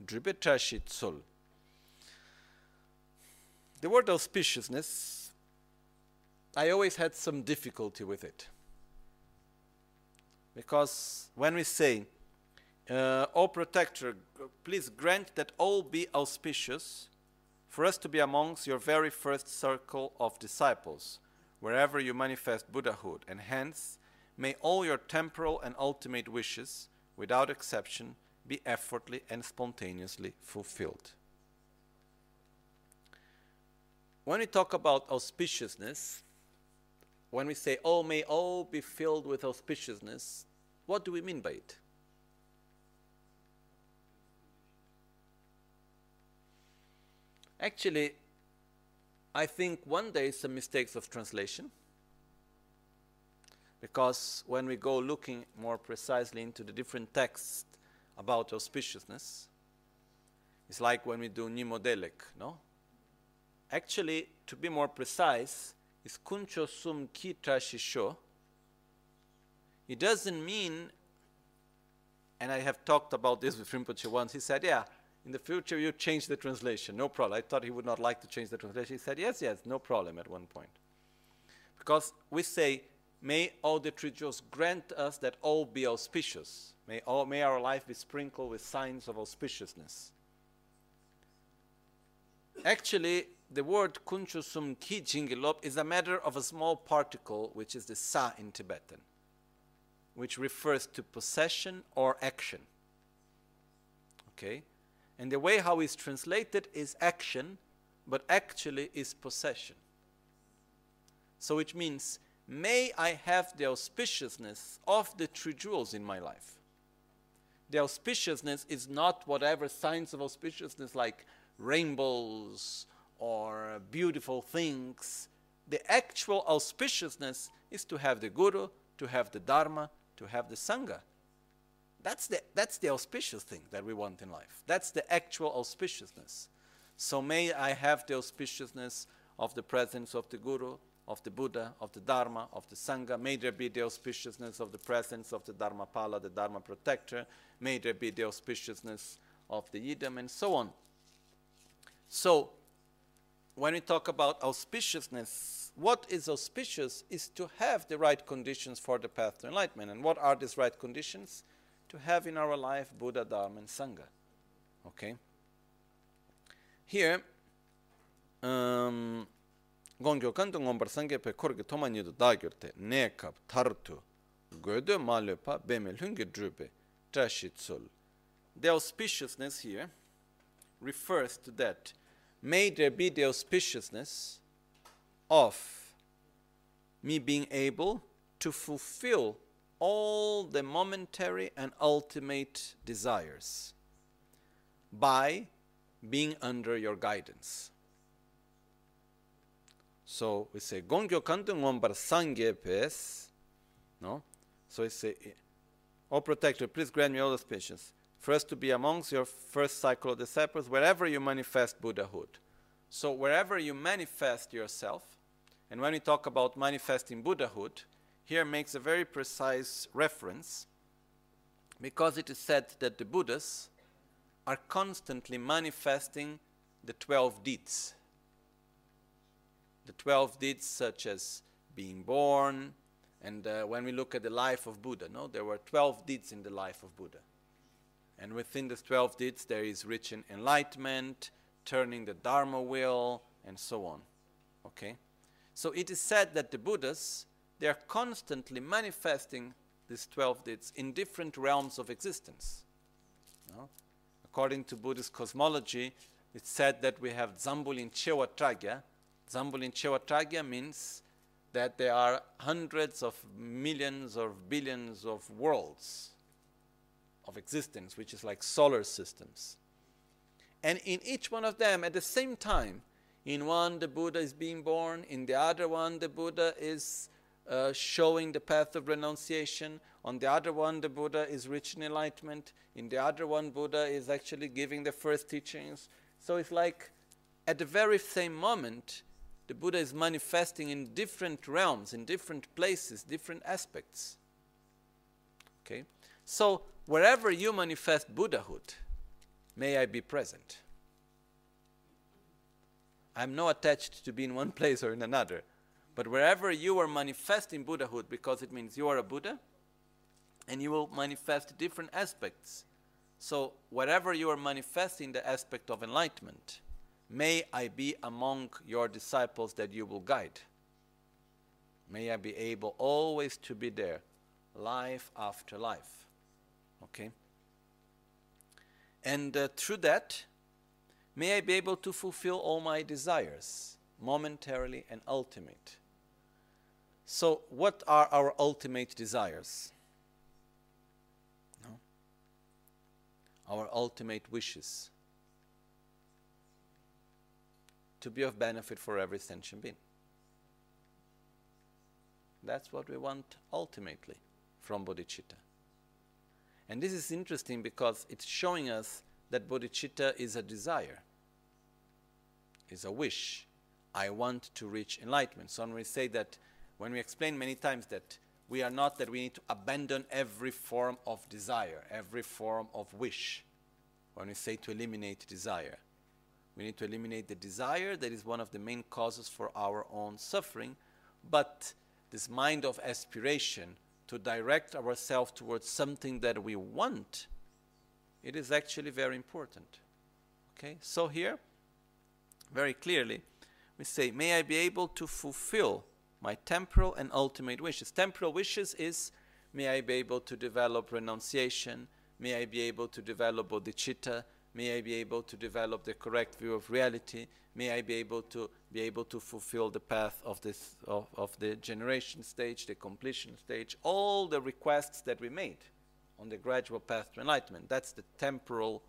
drupe trashi tsol. The word auspiciousness I always had some difficulty with it. Because when we say uh, O protector, please grant that all be auspicious for us to be amongst your very first circle of disciples, wherever you manifest Buddhahood, and hence may all your temporal and ultimate wishes, without exception, be effortlessly and spontaneously fulfilled. When we talk about auspiciousness, when we say, Oh, may all be filled with auspiciousness, what do we mean by it? Actually, I think one day some mistakes of translation. Because when we go looking more precisely into the different texts about auspiciousness, it's like when we do Nimodelek, no? Actually, to be more precise, is kuncho sum ki trashisho. It doesn't mean, and I have talked about this with Rinpoche once, he said, yeah, in the future you change the translation. No problem. I thought he would not like to change the translation. He said, Yes, yes, no problem at one point. Because we say, May all the three grant us that all be auspicious. May, all, may our life be sprinkled with signs of auspiciousness. Actually, the word kunchusum ki jingilop is a matter of a small particle, which is the sa in Tibetan, which refers to possession or action. Okay? And the way how it's translated is action, but actually is possession. So which means, may I have the auspiciousness of the three jewels in my life. The auspiciousness is not whatever signs of auspiciousness like rainbows or beautiful things. The actual auspiciousness is to have the Guru, to have the Dharma, to have the Sangha. That's the, that's the auspicious thing that we want in life. That's the actual auspiciousness. So may I have the auspiciousness of the presence of the Guru, of the Buddha, of the Dharma, of the Sangha. May there be the auspiciousness of the presence of the Dharmapala, the Dharma protector. May there be the auspiciousness of the Yidam, and so on. So, when we talk about auspiciousness, what is auspicious is to have the right conditions for the path to enlightenment. And what are these right conditions? To have in our life Buddha, Dharma, and Sangha. Okay? Here, um, gongyo kanto ngombar sangye pe korge toma nido dagyorte ne kap tartu gödö malepa bemel hunge drupe trashitsul. The auspiciousness here refers to that may there be the auspiciousness of me being able to fulfill all the momentary and ultimate desires by being under your guidance. So we say gongyo kantung wambar sangye pes. No? So we say, O protector, please grant me all those patience. First to be amongst your first cycle of disciples, wherever you manifest Buddhahood. So wherever you manifest yourself, and when we talk about manifesting Buddhahood, here makes a very precise reference because it is said that the Buddhas are constantly manifesting the 12 deeds the 12 deeds such as being born, and uh, when we look at the life of Buddha, no, there were 12 deeds in the life of Buddha. And within these 12 deeds, there is rich in enlightenment, turning the Dharma wheel, and so on. Okay? So it is said that the Buddhas, they are constantly manifesting these 12 deeds in different realms of existence. No? According to Buddhist cosmology, it's said that we have Zambulin Chewatragya, Zambulin Chewatragya means that there are hundreds of millions or billions of worlds of existence, which is like solar systems. And in each one of them, at the same time, in one the Buddha is being born, in the other one the Buddha is uh, showing the path of renunciation, on the other one the Buddha is reaching enlightenment, in the other one Buddha is actually giving the first teachings. So it's like at the very same moment, the Buddha is manifesting in different realms, in different places, different aspects. Okay? So, wherever you manifest Buddhahood, may I be present. I'm not attached to be in one *laughs* place or in another. But wherever you are manifesting Buddhahood, because it means you are a Buddha, and you will manifest different aspects. So, wherever you are manifesting the aspect of enlightenment, May I be among your disciples that you will guide. May I be able always to be there, life after life. Okay? And uh, through that, may I be able to fulfill all my desires, momentarily and ultimate. So, what are our ultimate desires? No? Our ultimate wishes. to be of benefit for every sentient being. That's what we want ultimately from bodhicitta. And this is interesting because it's showing us that bodhicitta is a desire, is a wish. I want to reach enlightenment. So when we say that, when we explain many times that we are not that we need to abandon every form of desire, every form of wish. when we say to eliminate desire. We need to eliminate the desire that is one of the main causes for our own suffering, but this mind of aspiration to direct ourselves towards something that we want, it is actually very important. Okay, so here, very clearly, we say, May I be able to fulfill my temporal and ultimate wishes. Temporal wishes is, may I be able to develop renunciation, may I be able to develop bodhicitta, may I be able to develop the correct view of reality, may I be able to be able to fulfill the path of this of, of the generation stage, the completion stage, all the requests that we made on the gradual path to enlightenment. That's the temporal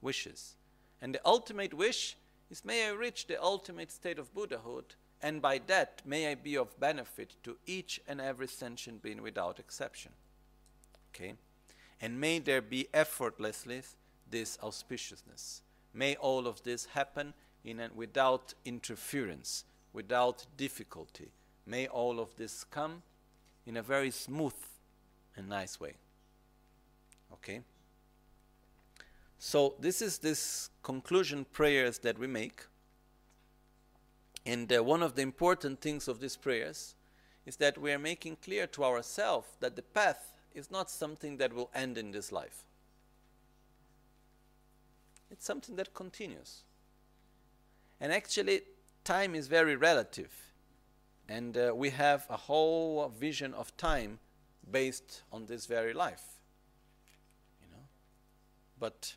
wishes. And the ultimate wish is may I reach the ultimate state of Buddhahood, and by that may I be of benefit to each and every sentient being without exception. Okay? And may there be effortlessly this auspiciousness. May all of this happen in a, without interference, without difficulty. May all of this come in a very smooth and nice way. Okay? So this is this conclusion prayers that we make. And uh, one of the important things of these prayers is that we are making clear to ourselves that the path is not something that will end in this life. It's something that continues. And actually, time is very relative. And uh, we have a whole vision of time based on this very life. You know? But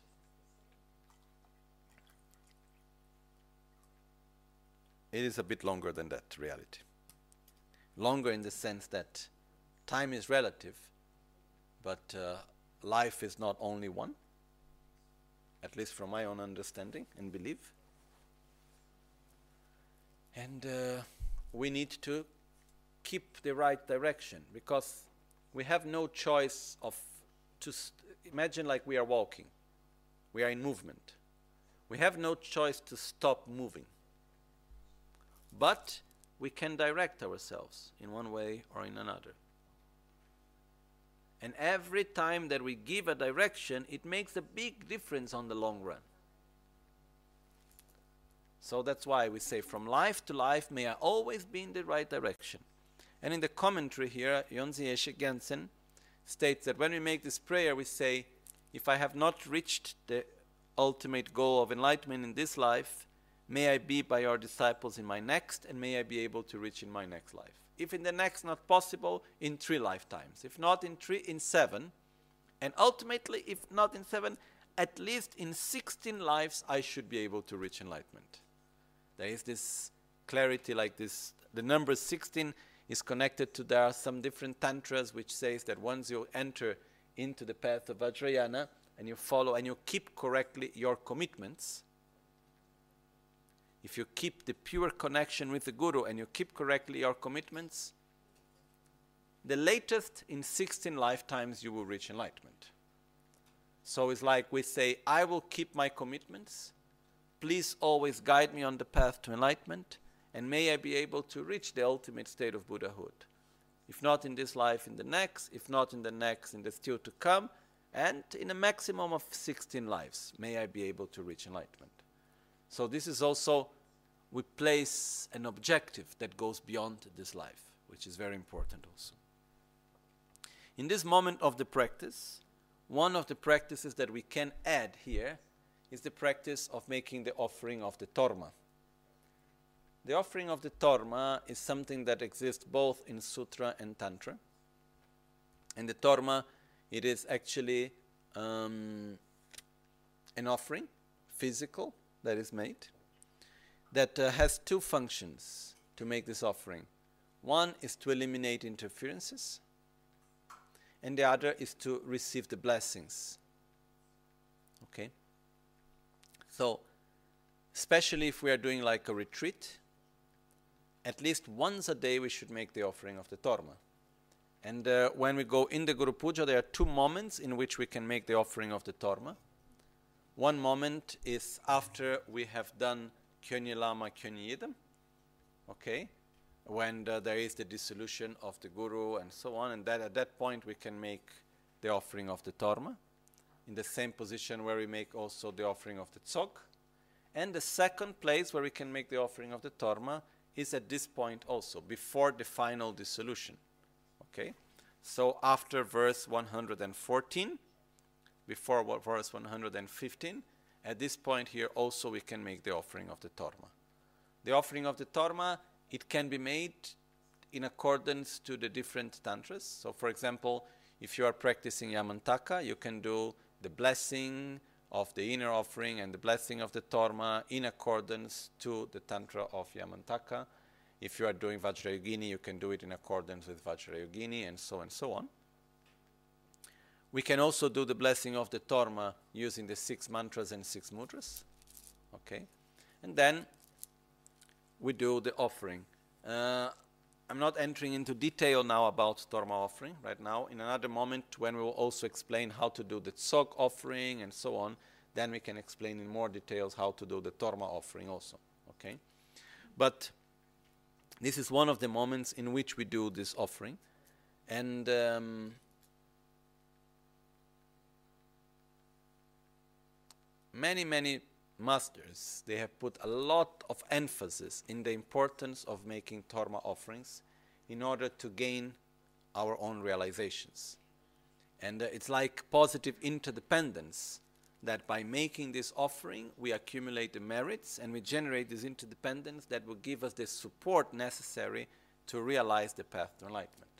it is a bit longer than that reality. Longer in the sense that time is relative, but uh, life is not only one, at least from my own understanding and belief. And uh, we need to keep the right direction because we have no choice of to imagine like we are walking, we are in movement. We have no choice to stop moving. But we can direct ourselves in one way or in another. And every time that we give a direction, it makes a big difference on the long run. So that's why we say, from life to life, may I always be in the right direction. And in the commentary here, Yongzin Yeshe Gyaltsen states that when we make this prayer, we say, if I have not reached the ultimate goal of enlightenment in this life, may I be by your disciples in my next, and may I be able to reach in my next life. If in the next not possible, in three lifetimes. If not in three, in seven. And ultimately, if not in seven, at least in 16 lives, I should be able to reach enlightenment. There is this clarity like this. The number 16 is connected to there are some different tantras which says that once you enter into the path of Vajrayana and you follow and you keep correctly your commitments, if you keep the pure connection with the Guru and you keep correctly your commitments, the latest in 16 lifetimes you will reach enlightenment. So it's like we say, I will keep my commitments. Please always guide me on the path to enlightenment, and may I be able to reach the ultimate state of Buddhahood. If not in this life, in the next, if not in the next, in the still to come, and in a maximum of 16 lives, may I be able to reach enlightenment. So this is also, we place an objective that goes beyond this life, which is very important also. In this moment of the practice, one of the practices that we can add here is the practice of making the offering of the torma. The offering of the torma is something that exists both in sutra and tantra. And the torma, it is actually um, an offering, physical, that is made, that uh, has two functions to make this offering. One is to eliminate interferences, and the other is to receive the blessings. Okay? So, especially if we are doing like a retreat, at least once a day we should make the offering of the torma. And uh, when we go in the Guru Puja, there are two moments in which we can make the offering of the torma. One moment is after we have done Kyonyi Lama Yidam, okay, when uh, there is the dissolution of the Guru and so on, and that at that point we can make the offering of the Torma. in the same position where we make also the offering of the tzog. And the second place where we can make the offering of the torma is at this point also, before the final dissolution. Okay? So after verse 114, before verse 115, at this point here also we can make the offering of the torma. The offering of the torma, it can be made in accordance to the different tantras. So for example, if you are practicing Yamantaka, you can do the blessing of the inner offering and the blessing of the Torma in accordance to the Tantra of Yamantaka. If you are doing Vajrayogini, you can do it in accordance with Vajrayogini and so and so on. We can also do the blessing of the Torma using the six mantras and six mudras. Okay? And then we do the offering. Uh, I'm not entering into detail now about Torma offering right now. In another moment, when we will also explain how to do the Tzog offering and so on, then we can explain in more details how to do the Torma offering also. Okay? But this is one of the moments in which we do this offering. And um, many, many masters, they have put a lot of emphasis in the importance of making Torma offerings in order to gain our own realizations. And uh, it's like positive interdependence that by making this offering, we accumulate the merits and we generate this interdependence that will give us the support necessary to realize the path to enlightenment.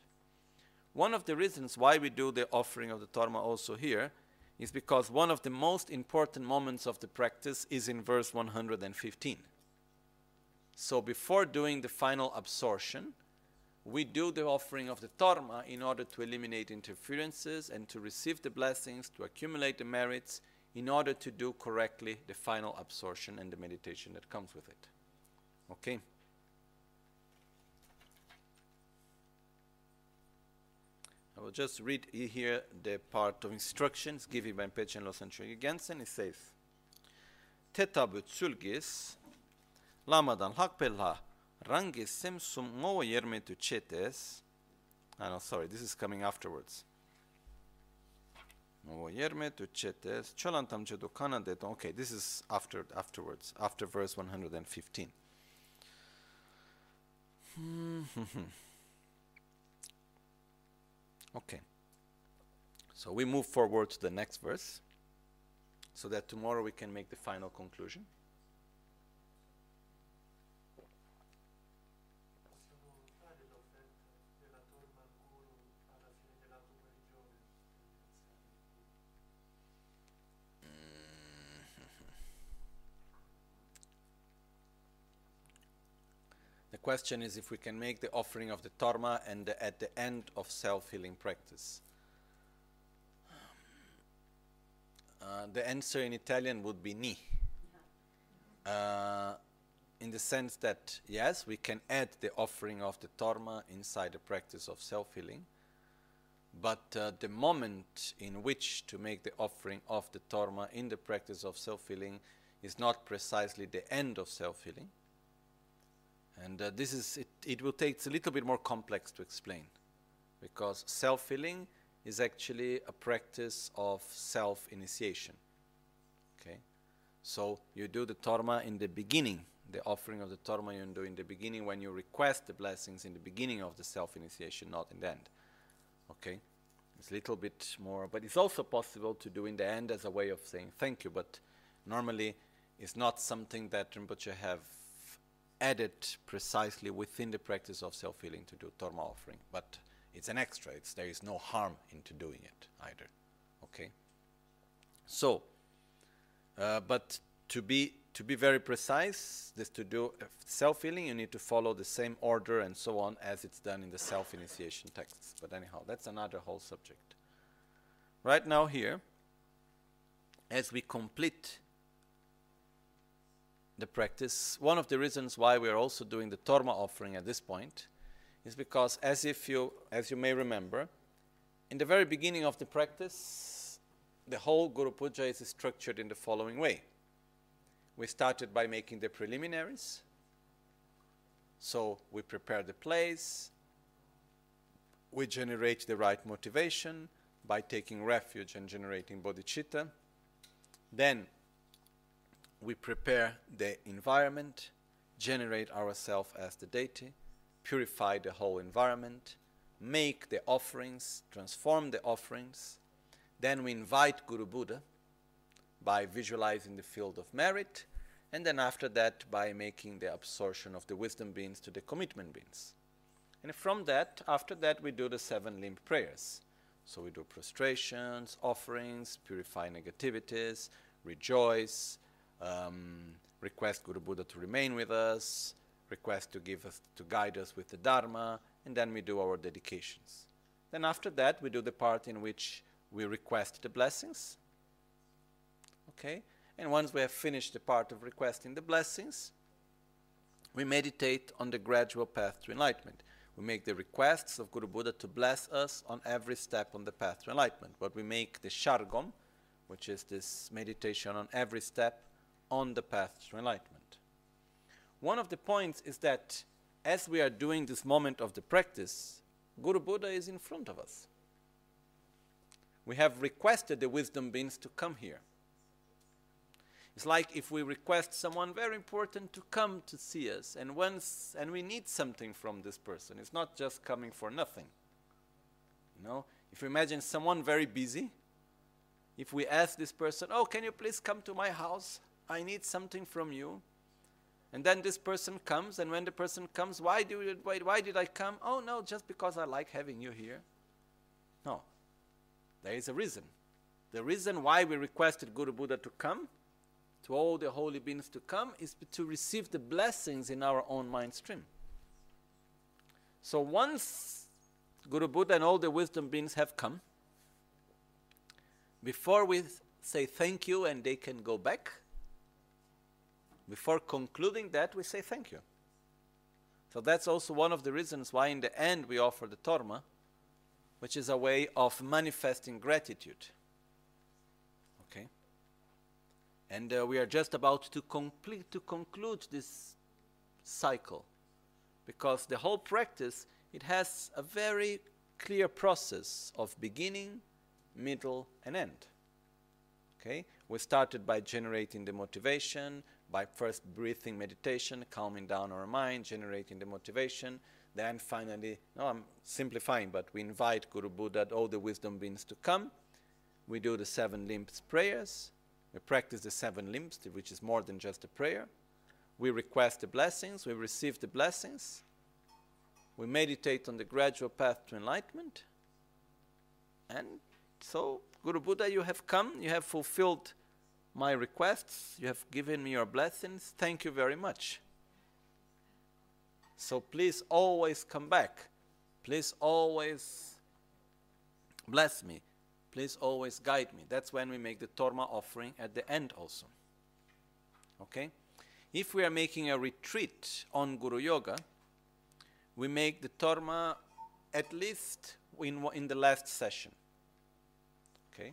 One of the reasons why we do the offering of the Torma also here is because one of the most important moments of the practice is in verse 115. So before doing the final absorption, we do the offering of the torma in order to eliminate interferences and to receive the blessings, to accumulate the merits, in order to do correctly the final absorption and the meditation that comes with it. Okay? I will just read here the part of instructions given by Panchen Losang Chokyi Gyaltsen. It says, Tetabut sulgis, lamadan hakpella, rangis semsum movo yerme tu chetes. Ah, no, sorry, this is coming afterwards. Okay, this is after afterwards, after verse 115. Hmm, hmm, hmm. Okay. So we move forward to the next verse so that tomorrow we can make the final conclusion. Question is if we can make the offering of the torma and the, at the end of self-healing practice. Uh, the answer in Italian would be ni. Uh, in the sense that yes, we can add the offering of the torma inside the practice of self-healing, but uh, the moment in which to make the offering of the torma in the practice of self-healing is not precisely the end of self-healing. And uh, this is, it, it will take, it's a little bit more complex to explain because self healing is actually a practice of self initiation. Okay? So you do the torma in the beginning, the offering of the torma you do in the beginning when you request the blessings in the beginning of the self initiation, not in the end. Okay? It's a little bit more, but it's also possible to do in the end as a way of saying thank you, but normally it's not something that Rinpoche have added precisely within the practice of self-healing to do torma offering, but it's an extra. It's, there is no harm into doing it either. Okay. So, uh, but to be to be very precise, this to do uh, self-healing, you need to follow the same order and so on as it's done in the self-initiation texts. But anyhow, that's another whole subject. Right now here, as we complete the practice. One of the reasons why we are also doing the Torma offering at this point is because, as if you, as you may remember, in the very beginning of the practice, the whole Guru Puja is structured in the following way. We started by making the preliminaries. So we prepare the place, we generate the right motivation, by taking refuge and generating bodhicitta. Then we prepare the environment, generate ourselves as the deity, purify the whole environment, make the offerings, transform the offerings. Then we invite Guru Buddha by visualizing the field of merit, and then after that by making the absorption of the wisdom beings to the commitment beings. And from that, after that, we do the seven limb prayers. So we do prostrations, offerings, purify negativities, rejoice, um, request Guru Buddha to remain with us, request to give us to guide us with the Dharma, and then we do our dedications. Then after that, we do the part in which we request the blessings. Okay, and once we have finished the part of requesting the blessings, we meditate on the gradual path to enlightenment. We make the requests of Guru Buddha to bless us on every step on the path to enlightenment. But we make the Shargom, which is this meditation on every step on the path to enlightenment. One of the points is that as we are doing this moment of the practice, Guru Buddha is in front of us. We have requested the wisdom beings to come here. It's like if we request someone very important to come to see us, and once and we need something from this person. It's not just coming for nothing. You know, if you imagine someone very busy, if we ask this person, "Oh, can you please come to my house? I need something from you." And then this person comes, and when the person comes, why do you, why, why did I come? Oh no, just because I like having you here. No, there is a reason. The reason why we requested Guru Buddha to come to all the holy beings to come is to receive the blessings in our own mind stream. So once Guru Buddha and all the wisdom beings have come, before we say thank you and they can go back, before concluding that, we say thank you. So that's also one of the reasons why in the end we offer the torma, which is a way of manifesting gratitude. Okay? And uh, we are just about to complete to conclude this cycle because the whole practice it has a very clear process of beginning, middle and end. Okay? We started by generating the motivation, by first breathing meditation, calming down our mind, generating the motivation. Then finally, no, I'm simplifying, but we invite Guru Buddha, all the wisdom beings to come. We do the seven limbs prayers. We practice the seven limbs, which is more than just a prayer. We request the blessings, we receive the blessings. We meditate on the gradual path to enlightenment. And so, Guru Buddha, you have come, you have fulfilled my requests, you have given me your blessings. Thank you very much. So please always come back. Please always bless me please always guide me. That's when we make the Torma offering at the end also. Okay? If we are making a retreat on Guru Yoga, we make the Torma at least in, in the last session. Okay?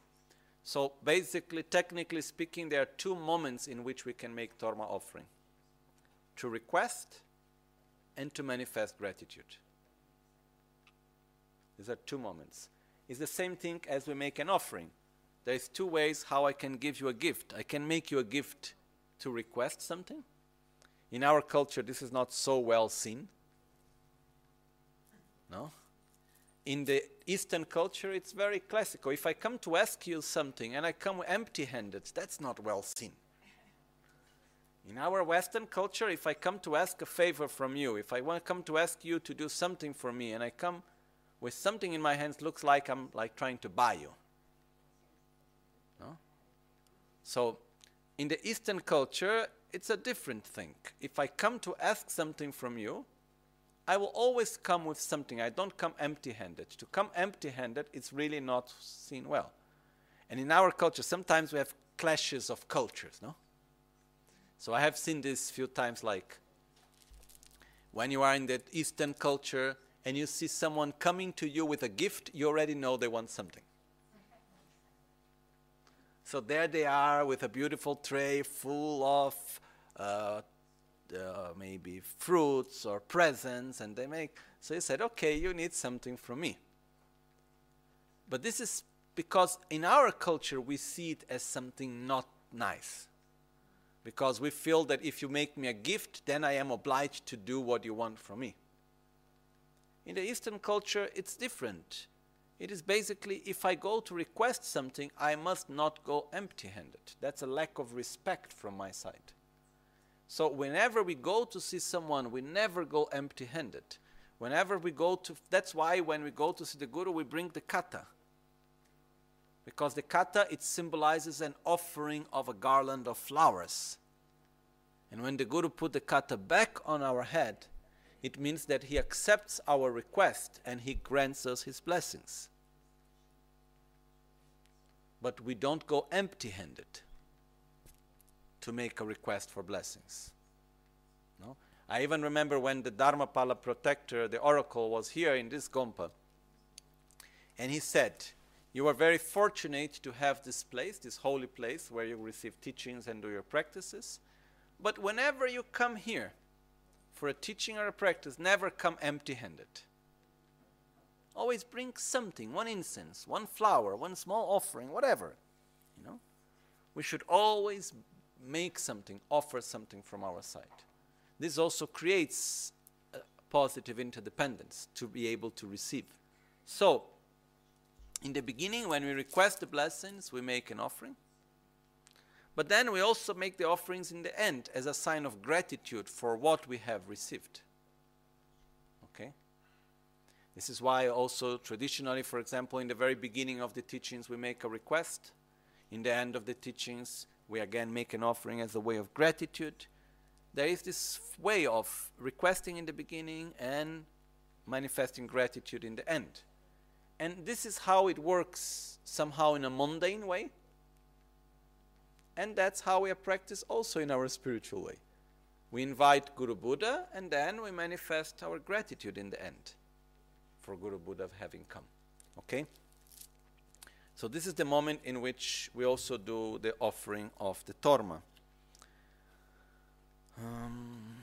So basically, technically speaking, there are two moments in which we can make Torma offering to request and to manifest gratitude. These are two moments It's the same thing as we make an offering. There is two ways how I can give you a gift. I can make you a gift to request something. In our culture, this is not so well seen. No? In the Eastern culture, it's very classical. If I come to ask you something and I come empty handed, that's not well seen. In our Western culture, if I come to ask a favor from you, if I want to come to ask you to do something for me, and I come with something in my hands looks like I'm like trying to buy you. No? So in the Eastern culture, it's a different thing. If I come to ask something from you, I will always come with something. I don't come empty handed. To come empty handed, it's really not seen well. And in our culture, sometimes we have clashes of cultures, no? So I have seen this few times like when you are in the Eastern culture, and you see someone coming to you with a gift, you already know they want something. So there they are with a beautiful tray full of uh, uh, maybe fruits or presents, and they make. So he said, "Okay, you need something from me." But this is because in our culture we see it as something not nice. Because we feel that if you make me a gift, then I am obliged to do what you want from me. In the Eastern culture, it's different. It is basically if I go to request something, I must not go empty handed. That's a lack of respect from my side. So, whenever we go to see someone, we never go empty handed. Whenever we go to, that's why when we go to see the Guru, we bring the kata. Because the kata, it symbolizes an offering of a garland of flowers. And when the Guru put the kata back on our head, it means that he accepts our request and he grants us his blessings. But we don't go empty handed to make a request for blessings. No? I even remember when the Dharmapala protector, the oracle, was here in this Gompa. And he said, You are very fortunate to have this place, this holy place where you receive teachings and do your practices. But whenever you come here for a teaching or a practice, never come empty handed. Always bring something, one incense, one flower, one small offering, whatever. You know? We should always make something, offer something from our side. This also creates positive interdependence to be able to receive. So, in the beginning, when we request the blessings, we make an offering. But then we also make the offerings in the end as a sign of gratitude for what we have received. Okay? This is why also traditionally, for example, in the very beginning of the teachings, we make a request. In the end of the teachings, we again make an offering as a way of gratitude. There is this way of requesting in the beginning and manifesting gratitude in the end. And this is how it works somehow in a mundane way. And that's how we practice also in our spiritual way. We invite Guru Buddha and then we manifest our gratitude in the end for Guru Buddha having come. Okay? So this is the moment in which we also do the offering of the torma. Um,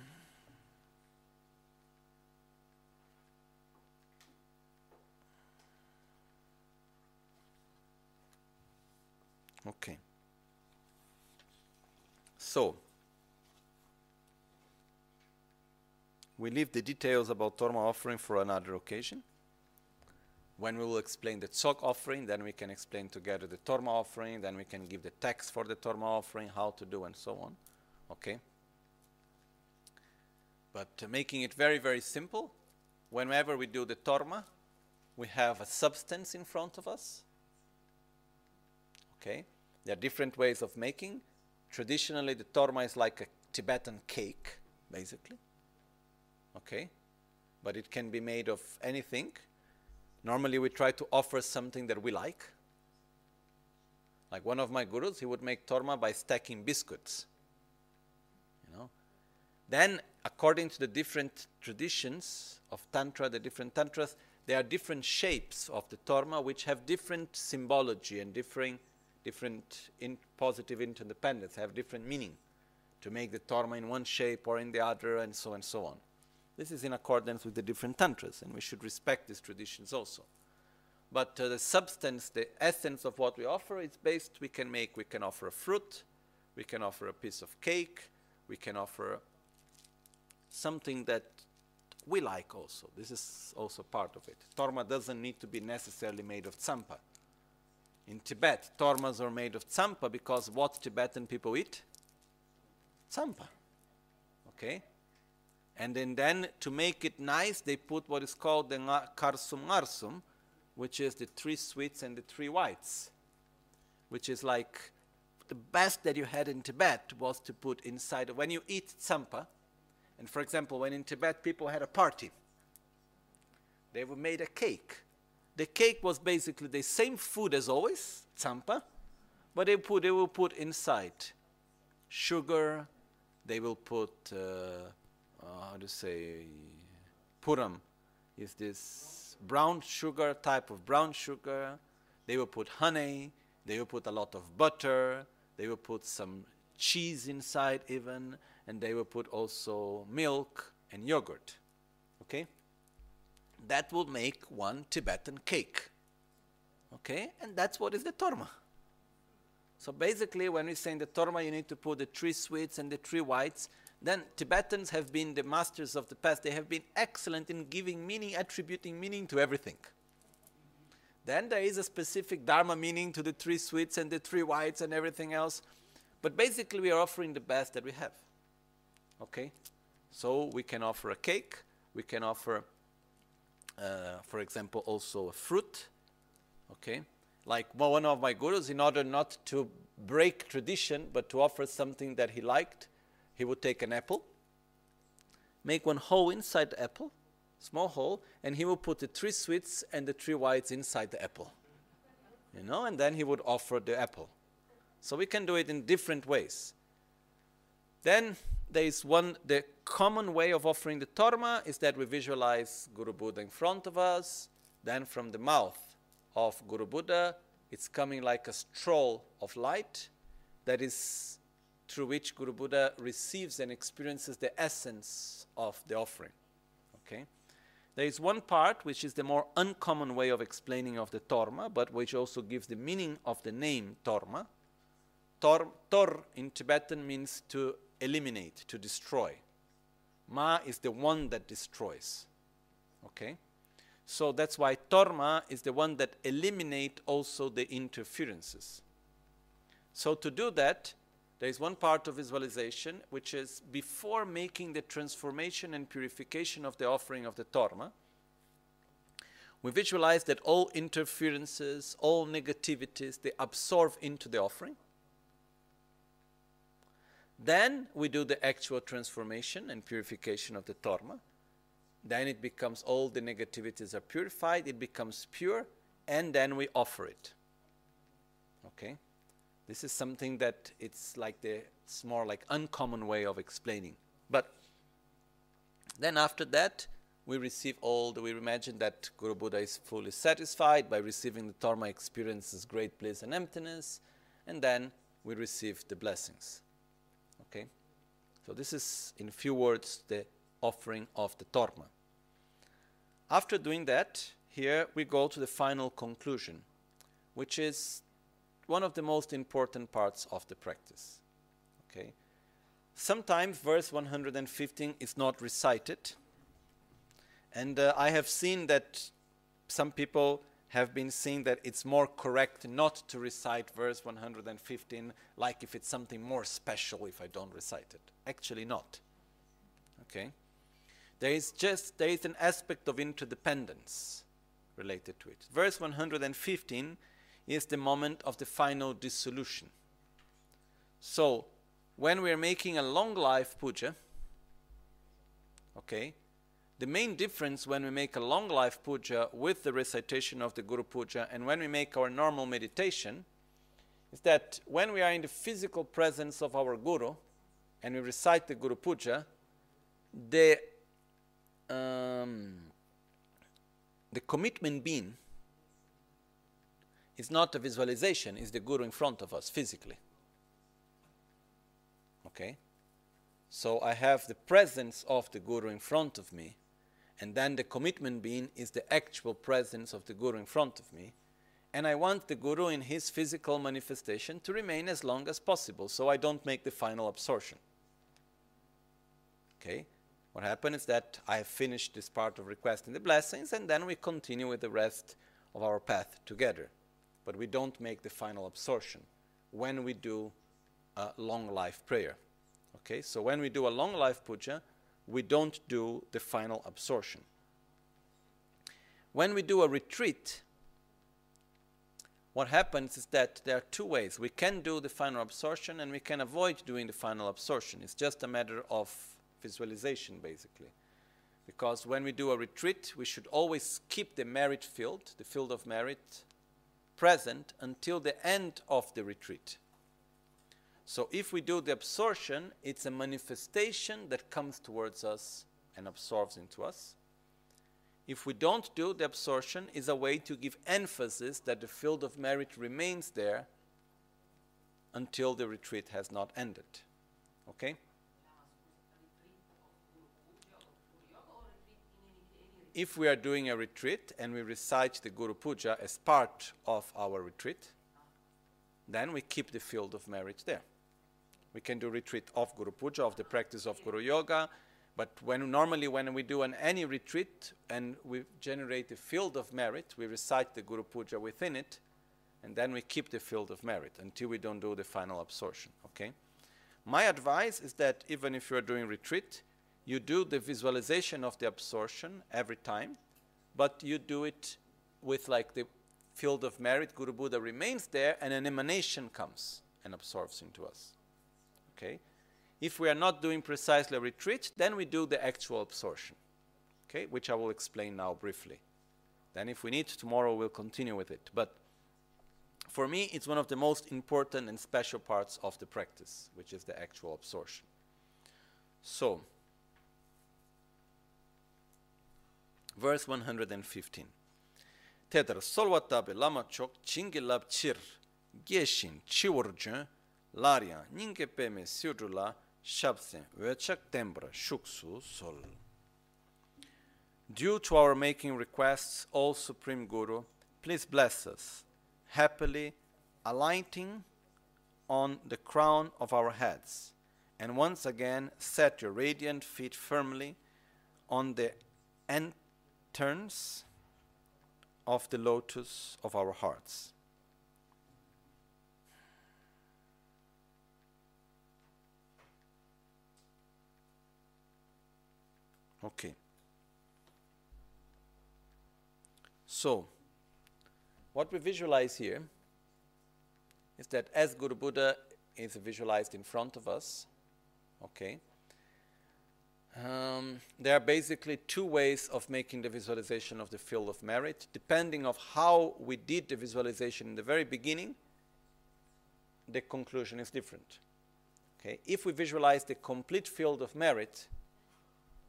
okay. So, we leave the details about torma offering for another occasion. When we will explain the tzok offering, then we can explain together the torma offering, then we can give the text for the torma offering, how to do, and so on. Okay? But uh, making it very, very simple, whenever we do the torma, we have a substance in front of us. Okay? There are different ways of making. Traditionally, the torma is like a Tibetan cake, basically. Okay? But it can be made of anything. Normally, we try to offer something that we like. Like one of my gurus, he would make torma by stacking biscuits. You know. Then, according to the different traditions of tantra, the different tantras, there are different shapes of the torma which have different symbology and differing, different in positive interdependence, have different meaning to make the torma in one shape or in the other, and so and so on. This is in accordance with the different tantras, and we should respect these traditions also. But uh, the substance, the essence of what we offer, is based. We can make. We can offer a fruit, we can offer a piece of cake, we can offer something that we like also. This is also part of it. Torma doesn't need to be necessarily made of tsampa. In Tibet, tormas are made of tsampa because what Tibetan people eat? Tsampa. Okay? And then, then to make it nice, they put what is called the karsum ngarsum, which is the three sweets and the three whites, which is like the best that you had in Tibet was to put inside. When you eat tsampa, and for example, when in Tibet people had a party, they were made a cake. The cake was basically the same food as always, tsampa, but they put they will put inside sugar. They will put uh, uh, how to say puram is this brown sugar type of brown sugar. They will put honey. They will put a lot of butter. They will put some cheese inside even, and they will put also milk and yogurt. Okay? That will make one Tibetan cake. Okay? And that's what is the torma. So basically, when we say in the torma, you need to put the three sweets and the three whites. Then Tibetans have been the masters of the past. They have been excellent in giving meaning, attributing meaning to everything. Then there is a specific Dharma meaning to the three sweets and the three whites and everything else. But basically, we are offering the best that we have. Okay? So we can offer a cake, we can offer, uh, for example, also a fruit. Okay? Like one of my gurus, in order not to break tradition but to offer something that he liked, he would take an apple, make one hole inside the apple, small hole, and he would put the three sweets and the three whites inside the apple. You know, and then he would offer the apple. So we can do it in different ways. Then there is one, the common way of offering the torma is that we visualize Guru Buddha in front of us. Then from the mouth of Guru Buddha, it's coming like a stroll of light that is through which Guru Buddha receives and experiences the essence of the offering. Okay? There is one part which is the more uncommon way of explaining of the torma, but which also gives the meaning of the name torma. Tor, tor in Tibetan means to eliminate, to destroy. Ma is the one that destroys. Okay? So that's why torma is the one that eliminate also the interferences. So to do that, there is one part of visualization which is before making the transformation and purification of the offering of the torma, we visualize that all interferences, all negativities, they absorb into the offering. Then we do the actual transformation and purification of the torma. Then it becomes all the negativities are purified, it becomes pure, and then we offer it. Okay? This is something that it's like the it's more like uncommon way of explaining. But then after that, we receive all the, we imagine that Guru Buddha is fully satisfied by receiving the Torma experiences great bliss and emptiness, and then we receive the blessings. Okay? So this is in few words the offering of the Torma. After doing that, here we go to the final conclusion, which is one of the most important parts of the practice. Okay? Sometimes verse 115 is not recited. And uh, I have seen that some people have been saying that it's more correct not to recite verse 115 like if it's something more special if I don't recite it. Actually not. Okay? There is just there is an aspect of interdependence related to it. Verse 115 is the moment of the final dissolution. So, when we are making a long life puja, okay, the main difference when we make a long life puja with the recitation of the Guru Puja and when we make our normal meditation is that when we are in the physical presence of our Guru and we recite the Guru Puja, the, um, the commitment being is not a visualization, it's the Guru in front of us physically. Okay? So I have the presence of the Guru in front of me, and then the commitment being is the actual presence of the Guru in front of me. And I want the Guru in his physical manifestation to remain as long as possible so I don't make the final absorption. Okay? What happens is that I have finished this part of requesting the blessings, and then we continue with the rest of our path together but we don't make the final absorption when we do a long life prayer. Okay, so when we do a long life puja, we don't do the final absorption. When we do a retreat, what happens is that there are two ways. We can do the final absorption and we can avoid doing the final absorption. It's just a matter of visualization, basically. Because when we do a retreat, we should always keep the merit field, the field of merit, present until the end of the retreat. So if we do the absorption, it's a manifestation that comes towards us and absorbs into us. If we don't do the absorption, is a way to give emphasis that the field of merit remains there until the retreat has not ended. Okay? If we are doing a retreat and we recite the Guru Puja as part of our retreat, then we keep the field of merit there. We can do retreat of Guru Puja, of the practice of Guru Yoga, but when normally when we do an any retreat and we generate a field of merit, we recite the Guru Puja within it, and then we keep the field of merit until we don't do the final absorption. Okay? My advice is that even if you are doing retreat, you do the visualization of the absorption every time, but you do it with like the field of merit, Guru Buddha remains there, and an emanation comes and absorbs into us. Okay? If we are not doing precisely a retreat, then we do the actual absorption, okay, which I will explain now briefly. Then, if we need, tomorrow we'll continue with it. But for me, it's one of the most important and special parts of the practice, which is the actual absorption. So, verse 115. Tedar solwatabe lama chok chingilab chir geshin chiwurjun larya ninge peme siudrula shabsen wechak tembra shuksu sol. Due to our making requests, O Supreme Guru, please bless us, happily alighting on the crown of our heads, and once again set your radiant feet firmly on the entrance of the lotus of our hearts. Okay. So, what we visualize here is that as Guru Buddha is visualized in front of us, okay, um, there are basically two ways of making the visualization of the field of merit. Depending of how we did the visualization in the very beginning, the conclusion is different. Okay, if we visualize the complete field of merit,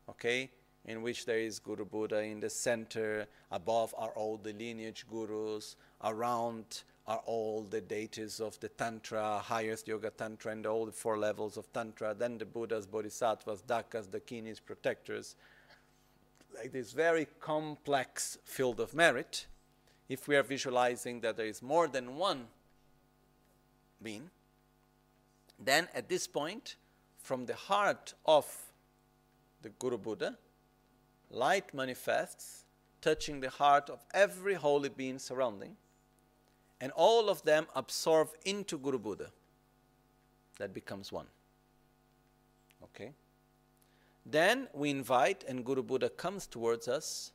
okay, in which there is Guru Buddha in the center, above are all the lineage gurus, around are all the deities of the Tantra, highest Yoga Tantra, and all the four levels of Tantra, then the Buddhas, Bodhisattvas, Dakas, Dakinis, protectors. Like this very complex field of merit, if we are visualizing that there is more than one being, then at this point, from the heart of the Guru Buddha, light manifests, touching the heart of every holy being surrounding, and all of them absorb into Guru Buddha. That becomes one. Okay? Then we invite, and Guru Buddha comes towards us,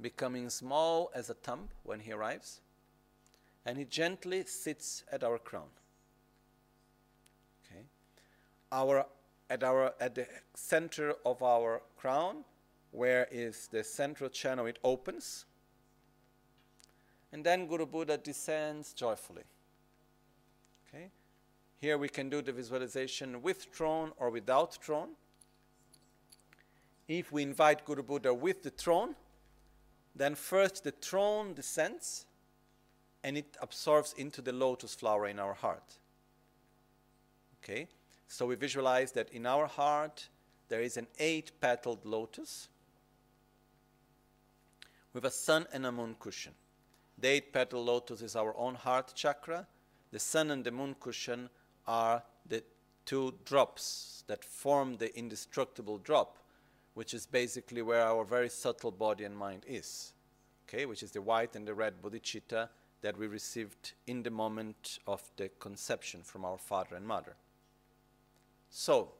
becoming small as a thumb when he arrives, and he gently sits at our crown. Okay? Our at, our, at the center of our crown, where is the central channel, it opens. And then Guru Buddha descends joyfully. Okay? Here we can do the visualization with throne or without throne. If we invite Guru Buddha with the throne, then first the throne descends and it absorbs into the lotus flower in our heart. Okay? So we visualize that in our heart there is an eight petaled lotus with a sun and a moon cushion. The eight petal lotus is our own heart chakra. The sun and the moon cushion are the two drops that form the indestructible drop, which is basically where our very subtle body and mind is. Okay, which is the white and the red bodhicitta that we received in the moment of the conception from our father and mother. So,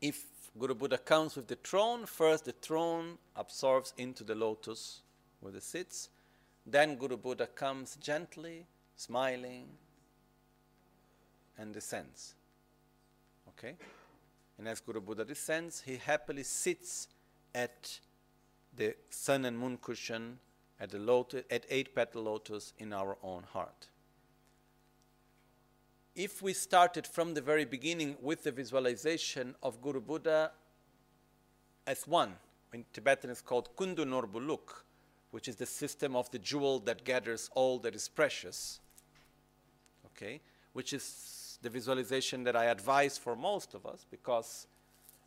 if Guru Buddha comes with the throne, first the throne absorbs into the lotus where it sits. Then Guru Buddha comes gently, smiling, and descends. Okay? And as Guru Buddha descends, he happily sits at the sun and moon cushion at the lotus, at eight petal lotus in our own heart if we started from the very beginning with the visualization of Guru Buddha as one, in Tibetan it's called Kundu Norbuluk, which is the system of the jewel that gathers all that is precious, okay, which is the visualization that I advise for most of us because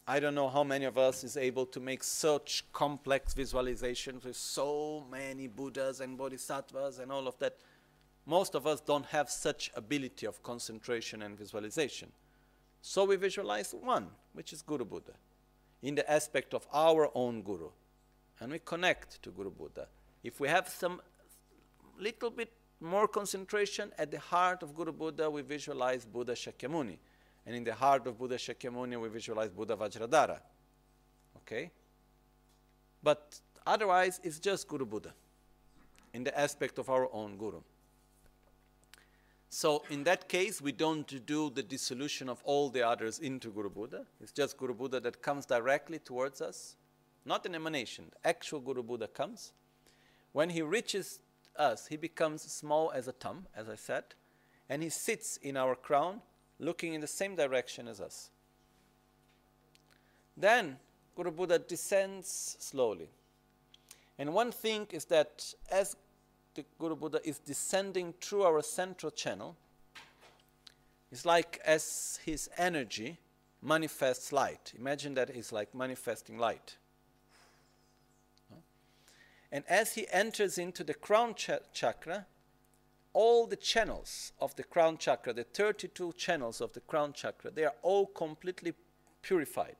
I don't know how many of us is able to make such complex visualizations with so many Buddhas and Bodhisattvas and all of that. Most of us don't have such ability of concentration and visualization. So we visualize one, which is Guru Buddha, in the aspect of our own Guru. And we connect to Guru Buddha. If we have some little bit more concentration at the heart of Guru Buddha, we visualize Buddha Shakyamuni. And in the heart of Buddha Shakyamuni, we visualize Buddha Vajradhara. Okay? But otherwise, it's just Guru Buddha in the aspect of our own Guru. So, in that case, we don't do the dissolution of all the others into Guru Buddha. It's just Guru Buddha that comes directly towards us, not an emanation. Actual Guru Buddha comes. When he reaches us, he becomes small as a thumb, as I said, and he sits in our crown looking in the same direction as us. Then Guru Buddha descends slowly. And one thing is that as the Guru Buddha is descending through our central channel, it's like as his energy manifests light. Imagine that it's like manifesting light. And as he enters into the crown cha- chakra, all the channels of the crown chakra, the 32 channels of the crown chakra, they are all completely purified.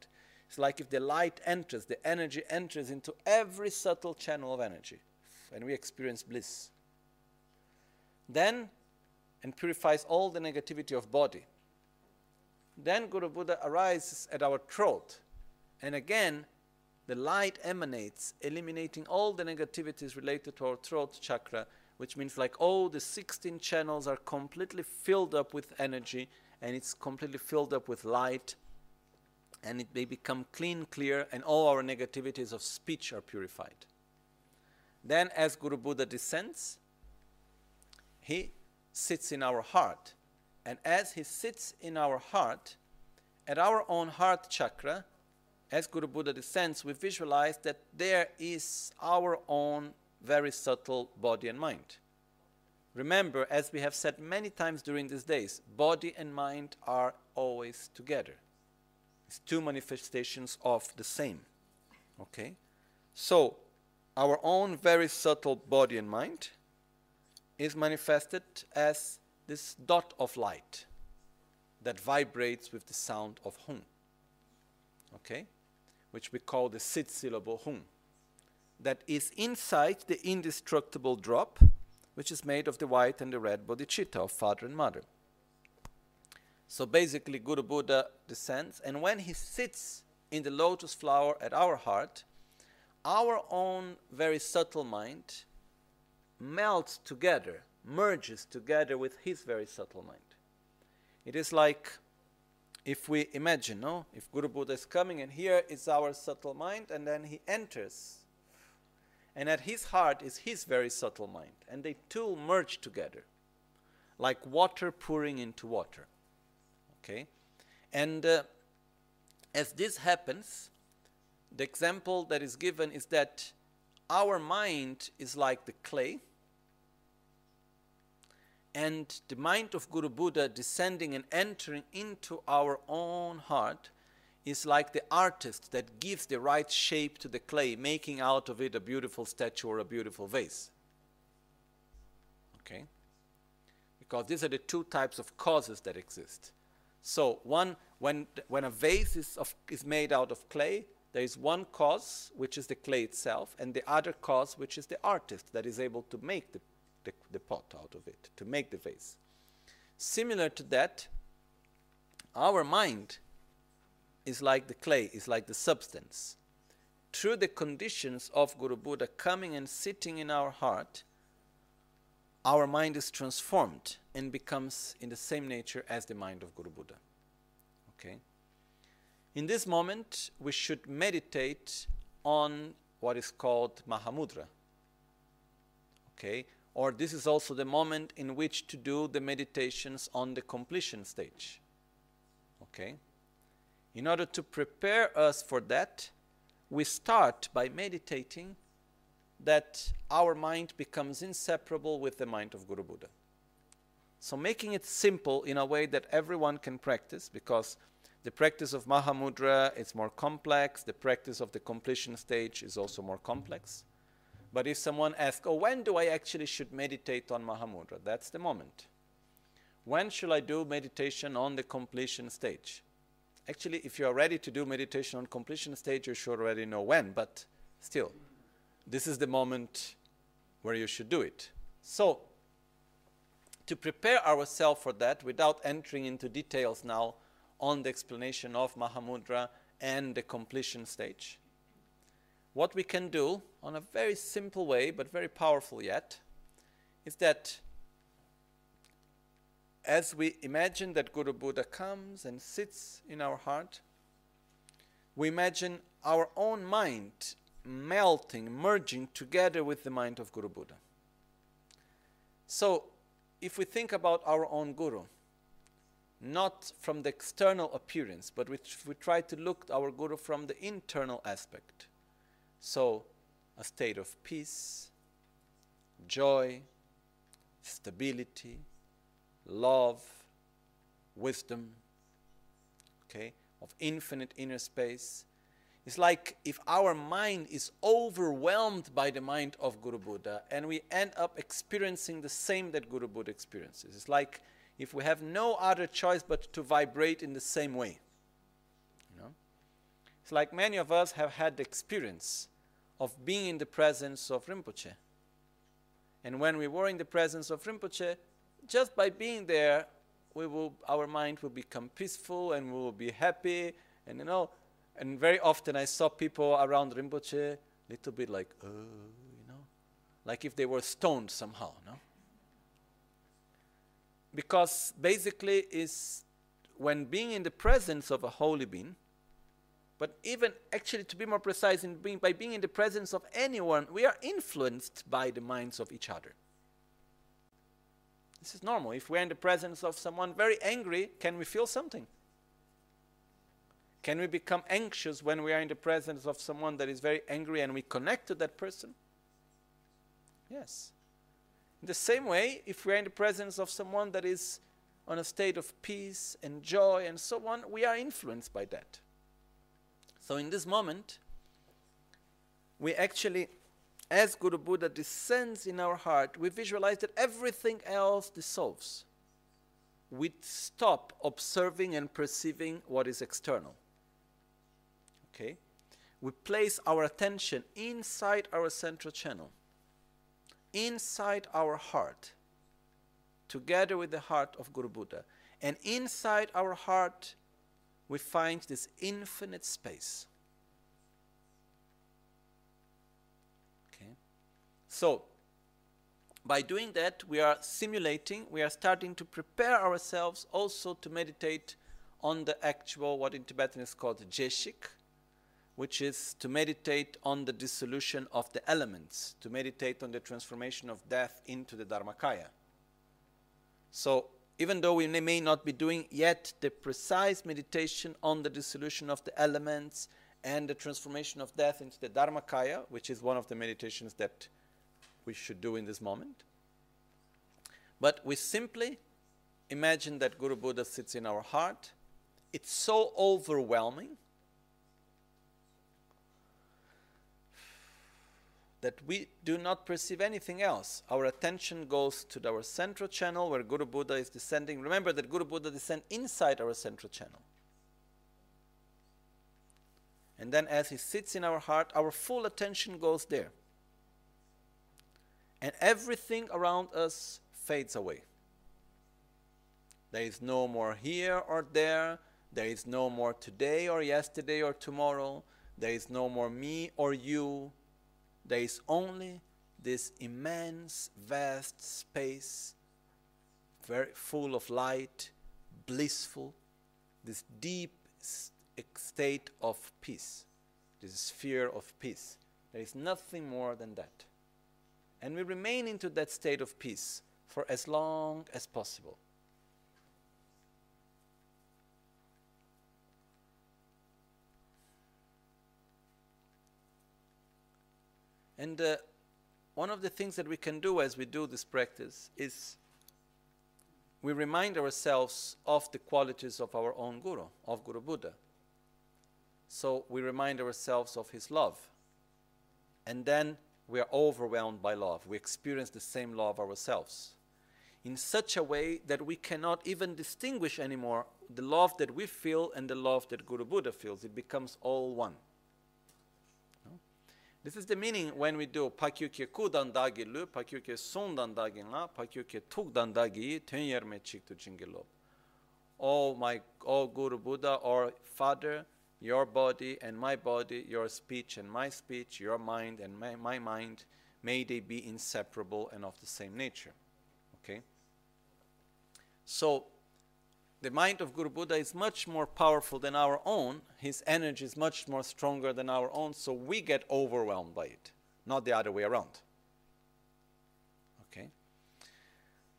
It's like if the light enters, the energy enters into every subtle channel of energy, and we experience bliss. Then, and purifies all the negativity of body. Then Guru Buddha arises at our throat, and again, the light emanates, eliminating all the negativities related to our throat chakra which means like all the 16 channels are completely filled up with energy and it's completely filled up with light and it may become clean, clear, and all our negativities of speech are purified. Then, as Guru Buddha descends, he sits in our heart. And as he sits in our heart, at our own heart chakra, as Guru Buddha descends, we visualize that there is our own very subtle body and mind. Remember, as we have said many times during these days, body and mind are always together. It's two manifestations of the same. Okay? So, our own very subtle body and mind is manifested as this dot of light that vibrates with the sound of hum. Okay? Which we call the six syllable hum that is inside the indestructible drop, which is made of the white and the red bodhicitta of father and mother. So basically, Guru Buddha descends, and when he sits in the lotus flower at our heart, our own very subtle mind melts together, merges together with his very subtle mind. It is like if we imagine, no? If Guru Buddha is coming and here is our subtle mind, and then he enters and at his heart is his very subtle mind. And they two merge together, like water pouring into water. Okay? And uh, as this happens, the example that is given is that our mind is like the clay, and the mind of Guru Buddha descending and entering into our own heart is like the artist that gives the right shape to the clay, making out of it a beautiful statue or a beautiful vase. Okay? Because these are the two types of causes that exist. So, one, when, when a vase is, of, is made out of clay, there is one cause, which is the clay itself, and the other cause, which is the artist that is able to make the, the, the pot out of it, to make the vase. Similar to that, our mind is like the clay, is like the substance. Through the conditions of Guru Buddha coming and sitting in our heart, our mind is transformed and becomes in the same nature as the mind of Guru Buddha. Okay? In this moment, we should meditate on what is called Mahamudra. Okay? Or this is also the moment in which to do the meditations on the completion stage. Okay? In order to prepare us for that, we start by meditating that our mind becomes inseparable with the mind of Guru Buddha. So, making it simple in a way that everyone can practice, because The practice of Mahamudra is more complex. The practice of the completion stage is also more complex. But if someone asks, oh, when do I actually should meditate on Mahamudra? That's the moment. When should I do meditation on the completion stage? Actually, if you are ready to do meditation on completion stage, you should already know when, but still, this is the moment where you should do it. So, to prepare ourselves for that, without entering into details now on the explanation of Mahamudra and the completion stage, what we can do on a very simple way, but very powerful yet, is that as we imagine that Guru Buddha comes and sits in our heart, we imagine our own mind melting, merging together with the mind of Guru Buddha. So, if we think about our own Guru, not from the external appearance, but we, we try to look our Guru from the internal aspect. So, a state of peace, joy, stability, love, wisdom, okay, of infinite inner space. It's like if our mind is overwhelmed by the mind of Guru Buddha and we end up experiencing the same that Guru Buddha experiences. It's like if we have no other choice but to vibrate in the same way. You know? It's like many of us have had the experience of being in the presence of Rinpoche. And when we were in the presence of Rinpoche, just by being there, we will, our mind will become peaceful and we will be happy. And you know, and very often I saw people around Rinpoche, a little bit like, uh, you know, like if they were stoned somehow, no? Because basically is when being in the presence of a holy being, but even actually to be more precise, in being, by being in the presence of anyone, we are influenced by the minds of each other. This is normal. If we're in the presence of someone very angry, can we feel something? Can we become anxious when we are in the presence of someone that is very angry and we connect to that person? Yes. In the same way, if we are in the presence of someone that is on a state of peace and joy and so on, we are influenced by that. So in this moment, we actually as Guru Buddha descends in our heart, we visualize that everything else dissolves. We stop observing and perceiving what is external. Okay? We place our attention inside our central channel, inside our heart, together with the heart of Guru Buddha. And inside our heart, we find this infinite space. Okay? So, by doing that, we are simulating, we are starting to prepare ourselves also to meditate on the actual, what in Tibetan is called jeshik, which is to meditate on the dissolution of the elements, to meditate on the transformation of death into the Dharmakaya. So, even though we may not be doing yet the precise meditation on the dissolution of the elements and the transformation of death into the Dharmakaya, which is one of the meditations that we should do in this moment. But we simply imagine that Guru Buddha sits in our heart. It's so overwhelming that we do not perceive anything else. Our attention goes to our central channel where Guru Buddha is descending. Remember that Guru Buddha descends inside our central channel. And then as he sits in our heart, our full attention goes there and everything around us fades away. There is no more here or there. There is no more today or yesterday or tomorrow. There is no more me or you. There is only this immense, vast space, very full of light, blissful, this deep state of peace, this sphere of peace. There is nothing more than that and we remain into that state of peace for as long as possible. And uh, one of the things that we can do as we do this practice is we remind ourselves of the qualities of our own Guru, of Guru Buddha. So we remind ourselves of his love. And then we are overwhelmed by love. We experience the same love ourselves in such a way that we cannot even distinguish anymore the love that we feel and the love that Guru Buddha feels. It becomes all one. This is the meaning when we do pakyukye kudan dagi lu, pakyukye sundan dagi nga, pakyukye tukdan dagi, tenyer me chik tu jingilo. Oh my, oh Guru Buddha or Father, your body and my body, your speech and my speech, your mind and my, my mind, may they be inseparable and of the same nature. Okay? So, the mind of Guru Buddha is much more powerful than our own. His energy is much more stronger than our own, so we get overwhelmed by it, not the other way around. Okay?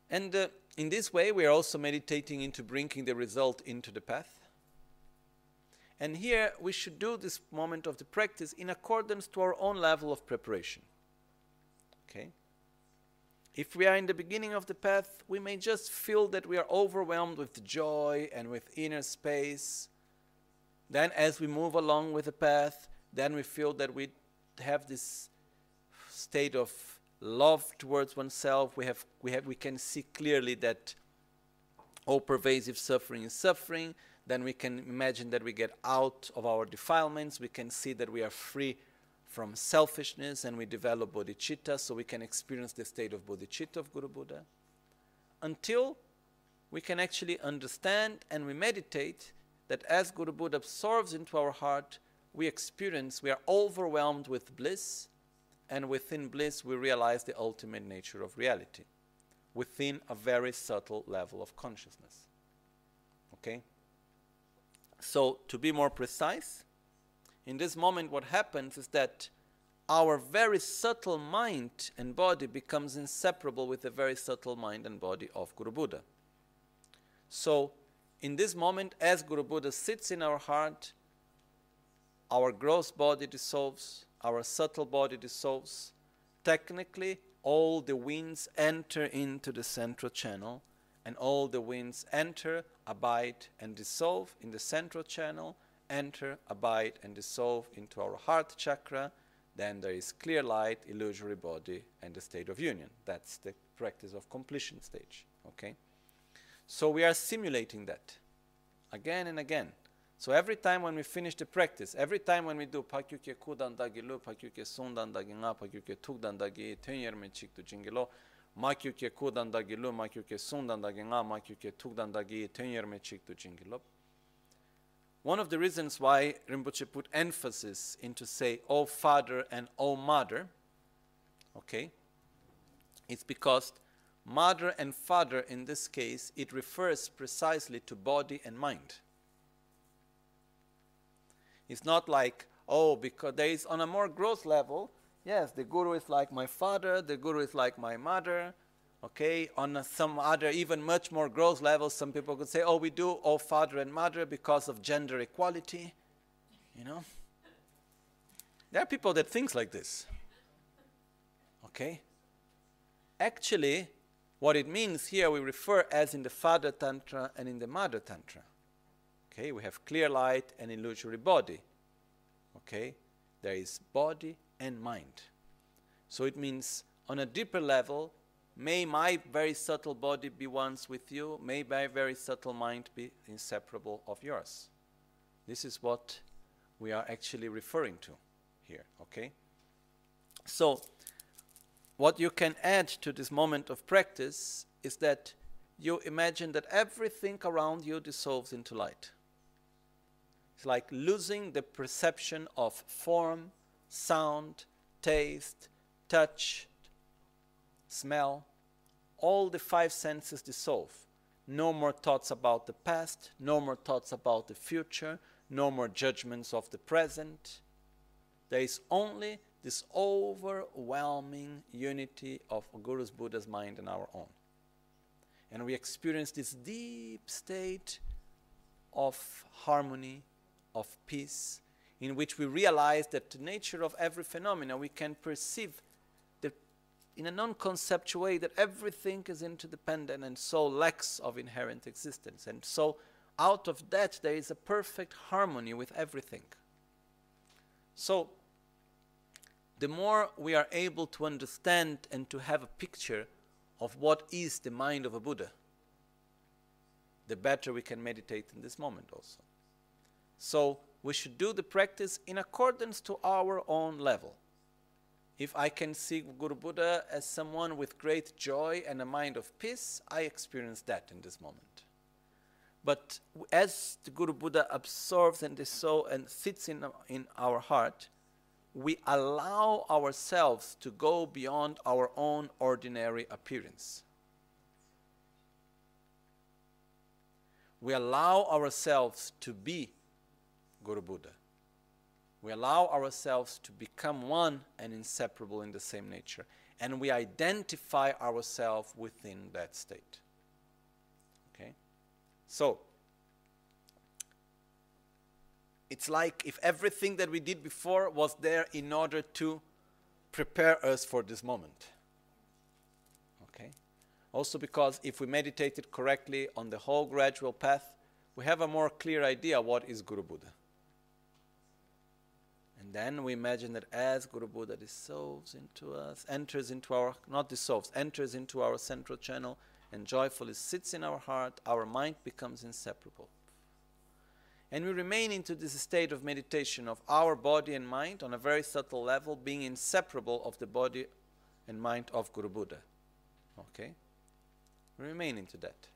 And uh, in this way, we are also meditating into bringing the result into the path. And here, we should do this moment of the practice in accordance to our own level of preparation. Okay? If we are in the beginning of the path, we may just feel that we are overwhelmed with joy and with inner space. Then, as we move along with the path, then we feel that we have this state of love towards oneself. We, have, we, have, we can see clearly that all pervasive suffering is suffering. Then we can imagine that we get out of our defilements. We can see that we are free from selfishness and we develop bodhicitta so we can experience the state of bodhicitta of Guru Buddha until we can actually understand and we meditate that as Guru Buddha absorbs into our heart, we experience, we are overwhelmed with bliss, and within bliss, we realize the ultimate nature of reality within a very subtle level of consciousness. Okay? So, to be more precise, in this moment, what happens is that our very subtle mind and body becomes inseparable with the very subtle mind and body of Guru Buddha. So, in this moment, as Guru Buddha sits in our heart, our gross body dissolves, our subtle body dissolves. Technically, all the winds enter into the central channel, and all the winds enter, abide, and dissolve in the central channel enter, abide, and dissolve into our heart chakra, then there is clear light, illusory body, and the state of union. That's the practice of completion stage. Okay? So we are simulating that again and again. So every time when we finish the practice, every time when we do pakyukye kudan dagi lu, pakyukye sundan dagi nga, pakyukye tukdan dagi tenyer me chiktu jingilo, makyukye kudan dagi lu, makyukye sundan dagi nga, makyukye tukdan dagi tenyer me chiktu jingilo, one of the reasons why Rinpoche put emphasis into say, "Oh Father" and "Oh Mother," okay, it's because mother and father in this case it refers precisely to body and mind. It's not like oh because there is on a more gross level. Yes, the guru is like my father, the guru is like my mother, Okay, on some other, even much more gross levels, some people could say, oh, we do oh father and mother because of gender equality. You know? There are people that think like this. Okay? Actually, what it means here we refer as in the Father Tantra and in the Mother Tantra. Okay, we have clear light and illusory body. Okay, there is body and mind. So it means on a deeper level, May my very subtle body be once with you. May my very subtle mind be inseparable of yours. This is what we are actually referring to here, okay? So, what you can add to this moment of practice is that you imagine that everything around you dissolves into light. It's like losing the perception of form, sound, taste, touch, smell, all the five senses dissolve. No more thoughts about the past, no more thoughts about the future, no more judgments of the present. There is only this overwhelming unity of Guru's Buddha's mind and our own. And we experience this deep state of harmony, of peace, in which we realize that the nature of every phenomena we can perceive in a non-conceptual way that everything is interdependent and so lacks of inherent existence. And so out of that there is a perfect harmony with everything. So the more we are able to understand and to have a picture of what is the mind of a Buddha, the better we can meditate in this moment also. So we should do the practice in accordance to our own level. If I can see Guru Buddha as someone with great joy and a mind of peace, I experience that in this moment. But as the Guru Buddha absorbs and is so and sits in, in our heart, we allow ourselves to go beyond our own ordinary appearance. We allow ourselves to be Guru Buddha. We allow ourselves to become one and inseparable in the same nature. And we identify ourselves within that state. Okay? So, it's like if everything that we did before was there in order to prepare us for this moment. Okay? Also, because if we meditated correctly on the whole gradual path, we have a more clear idea what is Guru Buddha. And then we imagine that as Guru Buddha dissolves into us, enters into our, not dissolves, enters into our central channel and joyfully sits in our heart, our mind becomes inseparable. And we remain into this state of meditation of our body and mind on a very subtle level, being inseparable of the body and mind of Guru Buddha. Okay? We remain into that.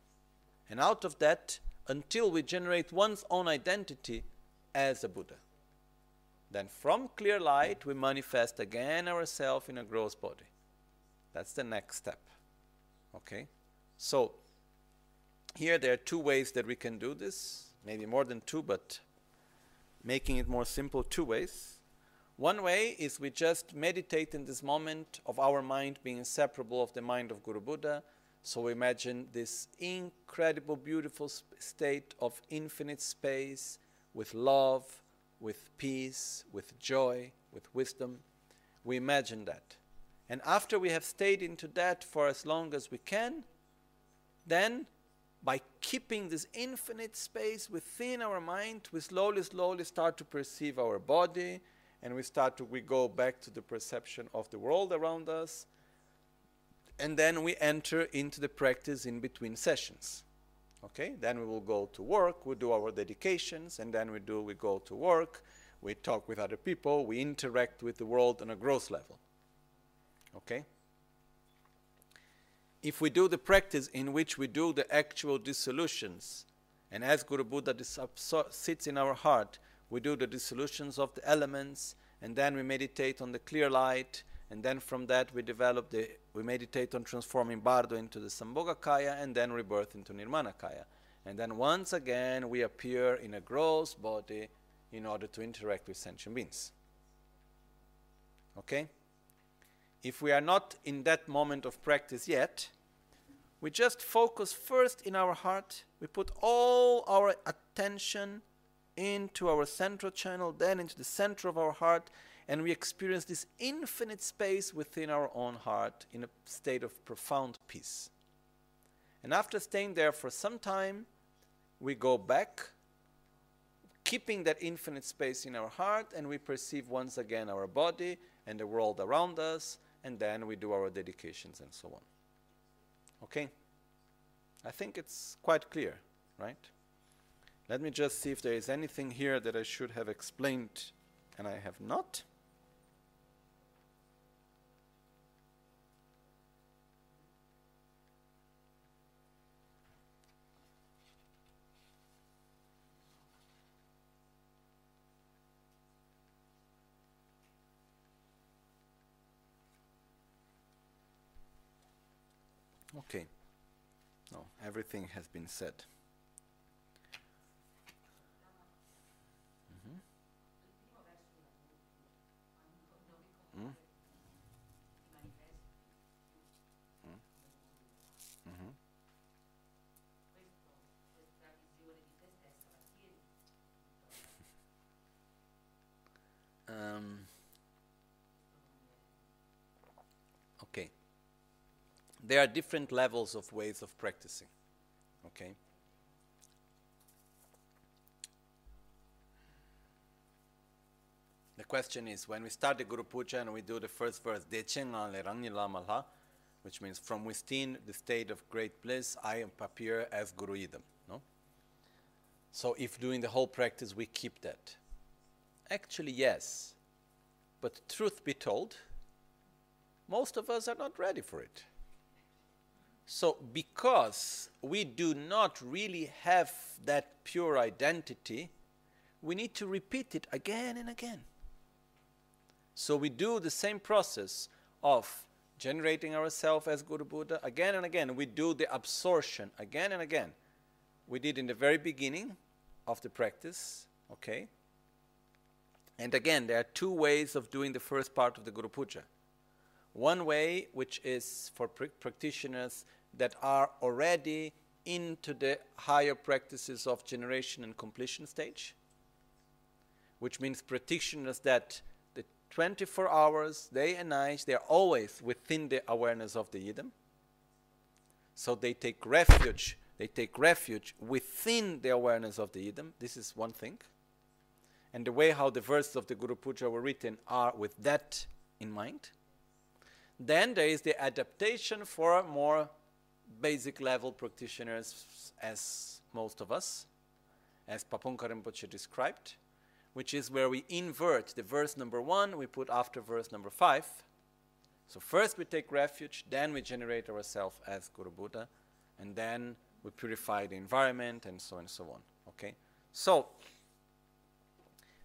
And out of that, until we generate one's own identity as a Buddha. Then from clear light, we manifest again ourselves in a gross body. That's the next step. Okay? So, here there are two ways that we can do this maybe more than two, but making it more simple, two ways. One way is we just meditate in this moment of our mind being inseparable of the mind of Guru Buddha. So we imagine this incredible, beautiful state of infinite space with love, with peace, with joy, with wisdom. We imagine that. And after we have stayed into that for as long as we can, then by keeping this infinite space within our mind, we slowly, slowly start to perceive our body, and we start to we go back to the perception of the world around us, and then we enter into the practice in between sessions. Okay, then we will go to work, we do our dedications, and then we do we go to work, we talk with other people, we interact with the world on a gross level. Okay? if we do the practice in which we do the actual dissolutions, and as Guru Buddha sits in our heart, we do the dissolutions of the elements, and then we meditate on the clear light, and then from that we develop the we meditate on transforming Bardo into the Sambhogakaya, and then rebirth into Nirmanakaya. And then once again we appear in a gross body in order to interact with sentient beings. Okay? if we are not in that moment of practice yet, we just focus first in our heart. We put all our attention into our central channel, then into the center of our heart, and we experience this infinite space within our own heart in a state of profound peace. And after staying there for some time, we go back, keeping that infinite space in our heart, and we perceive once again our body and the world around us and then we do our dedications and so on. Okay? I think it's quite clear, right? Let me just see if there is anything here that I should have explained and I have not. Everything has been said. Mm-hmm. Mm. Mm-hmm. Um, okay. there are different levels of ways of practicing. Okay? The question is when we start the Guru Puja and we do the first verse, Dechengan le er rangni lamalha, which means from within the state of great bliss, I appear as Guru Yidam. No? So if during the whole practice we keep that. Actually, yes. But truth be told, most of us are not ready for it. So, because we do not really have that pure identity, we need to repeat it again and again. So, we do the same process of generating ourselves as Guru Buddha again and again. We do the absorption again and again. We did in the very beginning of the practice, okay? And again, there are two ways of doing the first part of the Guru Puja. One way, which is for pr- practitioners that are already into the higher practices of generation and completion stage, which means practitioners that the 24 hours, day and night, they are always within the awareness of the Yidam. So they take refuge, they take refuge within the awareness of the Yidam. This is one thing. And the way how the verses of the Guru Puja were written are with that in mind. Then there is the adaptation for more basic level practitioners, as most of us, as Pabongka Rinpoche described, which is where we invert the verse number one, we put after verse number five. So first we take refuge, then we generate ourselves as Guru Buddha, and then we purify the environment, and so on and so on. Okay? So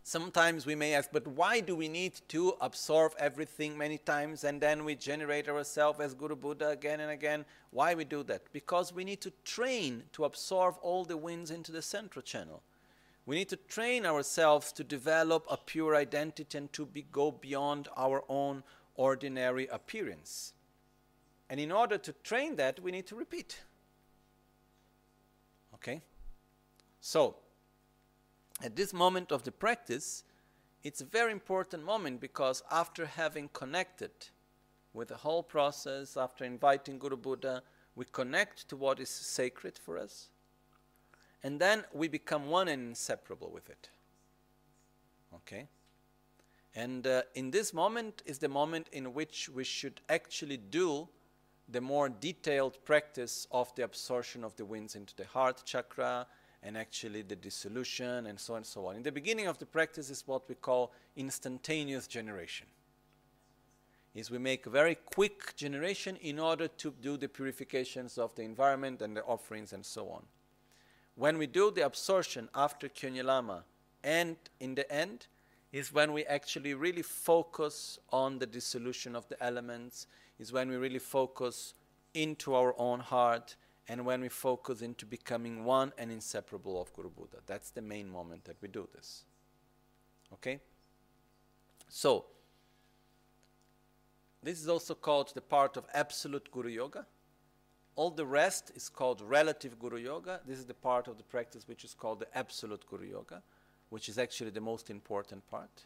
Sometimes we may ask, but why do we need to absorb everything many times and then we generate ourselves as Guru Buddha again and again? Why we do that? Because we need to train to absorb all the winds into the central channel. We need to train ourselves to develop a pure identity and to be, go beyond our own ordinary appearance. And in order to train that, we need to repeat. Okay? So, at this moment of the practice, it's a very important moment because after having connected with the whole process, after inviting Guru Buddha, we connect to what is sacred for us, and then we become one and inseparable with it. Okay? And uh, in this moment is the moment in which we should actually do the more detailed practice of the absorption of the winds into the heart chakra and actually the dissolution and so on and so on. In the beginning of the practice is what we call instantaneous generation. Is we make a very quick generation in order to do the purifications of the environment and the offerings and so on. When we do the absorption after Kyonyalama and in the end is when we actually really focus on the dissolution of the elements, is when we really focus into our own heart and when we focus into becoming one and inseparable of Guru Buddha. That's the main moment that we do this. Okay? So, this is also called the part of absolute Guru Yoga. All the rest is called relative Guru Yoga. This is the part of the practice which is called the absolute Guru Yoga, which is actually the most important part.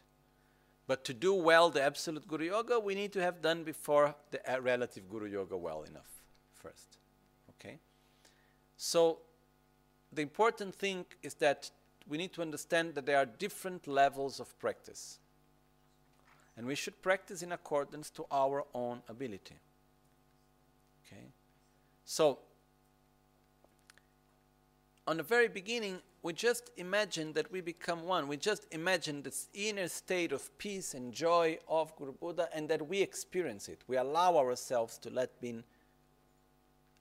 But to do well the absolute Guru Yoga, we need to have done before the relative Guru Yoga well enough first. Okay? So the important thing is that we need to understand that there are different levels of practice. And we should practice in accordance to our own ability. Okay? So, on the very beginning, we just imagine that we become one. We just imagine this inner state of peace and joy of Guru Buddha and that we experience it. We allow ourselves to let be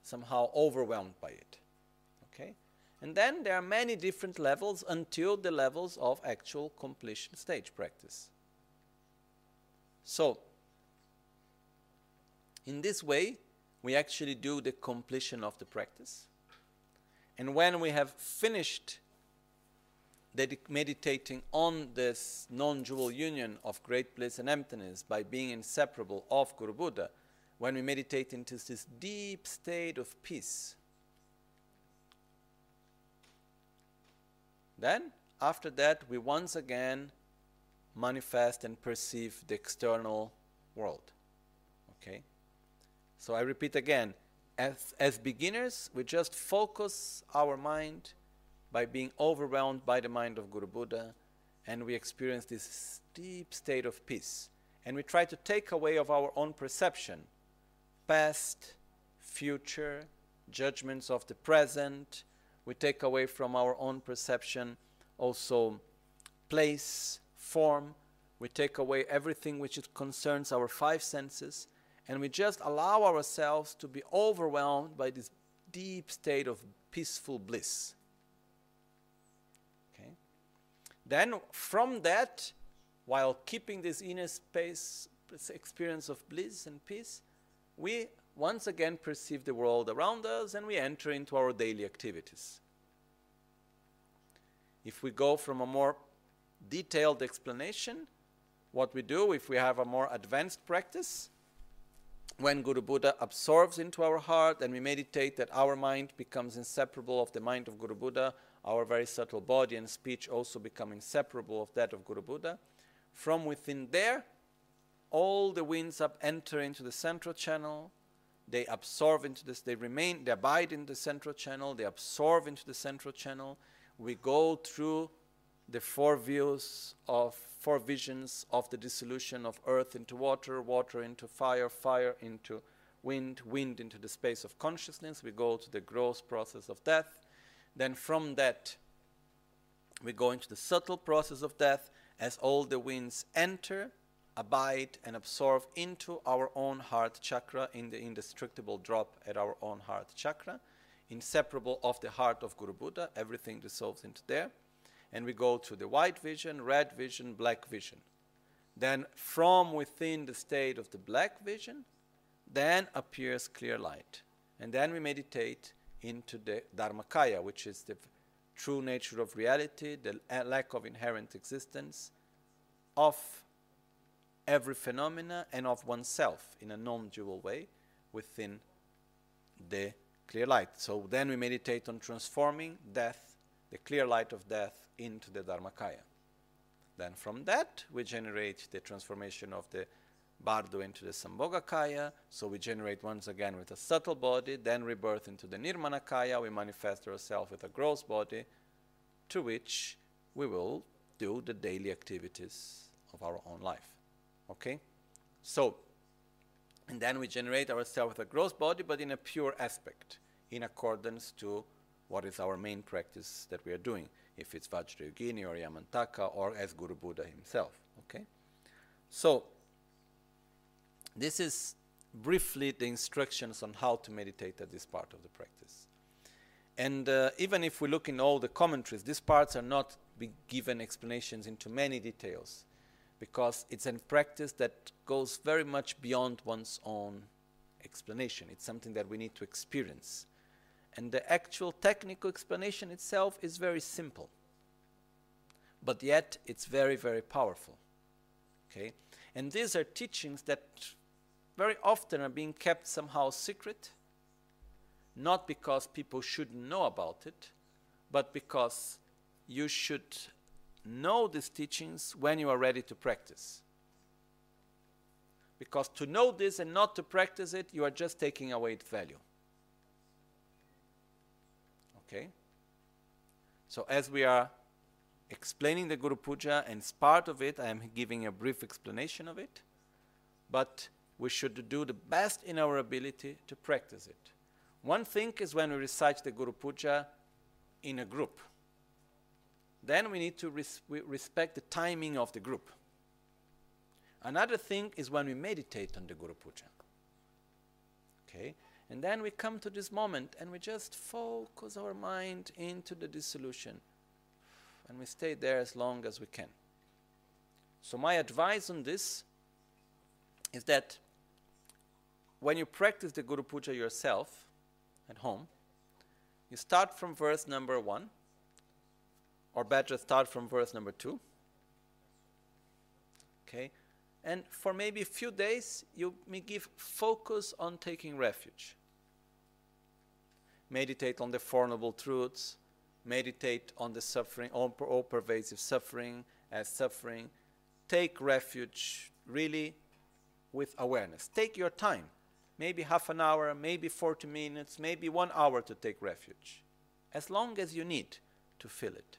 somehow overwhelmed by it. And then there are many different levels until the levels of actual completion stage practice. So, in this way, we actually do the completion of the practice. And when we have finished meditating on this non dual union of great bliss and emptiness by being inseparable of Guru Buddha, when we meditate into this deep state of peace, Then, after that, we once again manifest and perceive the external world. Okay? So I repeat again as, as beginners, we just focus our mind by being overwhelmed by the mind of Guru Buddha, and we experience this deep state of peace. And we try to take away of our own perception past, future, judgments of the present. We take away from our own perception also place, form. We take away everything which concerns our five senses, and we just allow ourselves to be overwhelmed by this deep state of peaceful bliss. Okay? Then, from that, while keeping this inner space, this experience of bliss and peace, we once again perceive the world around us and we enter into our daily activities. If we go from a more detailed explanation, what we do if we have a more advanced practice, when Guru Buddha absorbs into our heart and we meditate that our mind becomes inseparable of the mind of Guru Buddha, our very subtle body and speech also become inseparable of that of Guru Buddha. From within there, all the winds up enter into the central channel. They absorb into this, they remain, they abide in the central channel, they absorb into the central channel. We go through the four views of four visions of the dissolution of earth into water, water into fire, fire into wind, wind into the space of consciousness. We go to the gross process of death. Then from that, we go into the subtle process of death as all the winds enter, abide, and absorb into our own heart chakra in the indestructible drop at our own heart chakra, inseparable of the heart of Guru Buddha. Everything dissolves into there and we go to the white vision, red vision, black vision. Then from within the state of the black vision, then appears clear light. And then we meditate into the Dharmakaya, which is the true nature of reality, the lack of inherent existence of every phenomena and of oneself in a non-dual way within the clear light. So then we meditate on transforming death, the clear light of death, into the Dharmakaya. Then from that, we generate the transformation of the Bardo into the Sambhogakaya. So we generate once again with a subtle body, then rebirth into the Nirmanakaya. We manifest ourselves with a gross body, to which we will do the daily activities of our own life. Okay? So, and then we generate ourselves a gross body, but in a pure aspect, in accordance to what is our main practice that we are doing if it's Vajrayogini or Yamantaka or as Guru Buddha himself. Okay? So, this is briefly the instructions on how to meditate at this part of the practice. And uh, even if we look in all the commentaries, these parts are not given explanations into many details because it's a practice that goes very much beyond one's own explanation. It's something that we need to experience. And the actual technical explanation itself is very simple. But yet it's very, very powerful. Okay? And these are teachings that very often are being kept somehow secret, not because people shouldn't know about it, but because you should know these teachings when you are ready to practice. Because to know this and not to practice it, you are just taking away its value. Okay? So as we are explaining the Guru Puja, and as part of it, I am giving a brief explanation of it, but we should do the best in our ability to practice it. One thing is when we recite the Guru Puja in a group. Then we need to res we respect the timing of the group. Another thing is when we meditate on the Guru Puja. Okay? And then we come to this moment and we just focus our mind into the dissolution. And we stay there as long as we can. So, my advice on this is that when you practice the Guru Puja yourself at home, you start from verse number one, or better, start from verse number two. Okay? And for maybe a few days, you may give focus on taking refuge meditate on the Four Noble Truths, meditate on the suffering, all, all pervasive suffering as suffering. Take refuge really with awareness. Take your time. maybe half an hour, maybe 40 minutes, maybe one hour to take refuge, as long as you need to feel it.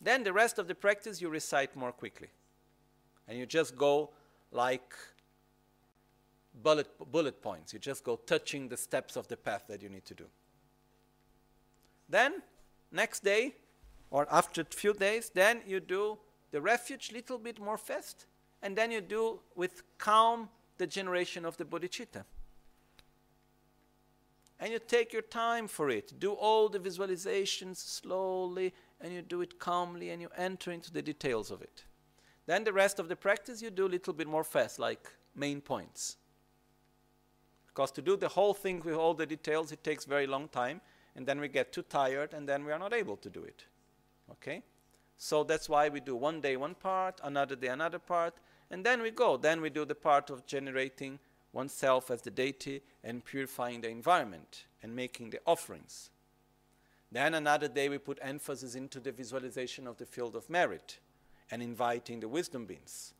Then the rest of the practice you recite more quickly. And you just go like bullet, bullet points. You just go touching the steps of the path that you need to do. Then, next day, or after a few days, then you do the refuge little bit more fast, and then you do with calm the generation of the bodhicitta. And you take your time for it. Do all the visualizations slowly, and you do it calmly, and you enter into the details of it. Then the rest of the practice you do a little bit more fast, like main points. Because to do the whole thing with all the details, it takes very long time, and then we get too tired, and then we are not able to do it. Okay? So that's why we do one day one part, another day another part, and then we go. Then we do the part of generating oneself as the deity and purifying the environment and making the offerings. Then another day we put emphasis into the visualization of the field of merit and inviting the wisdom beings.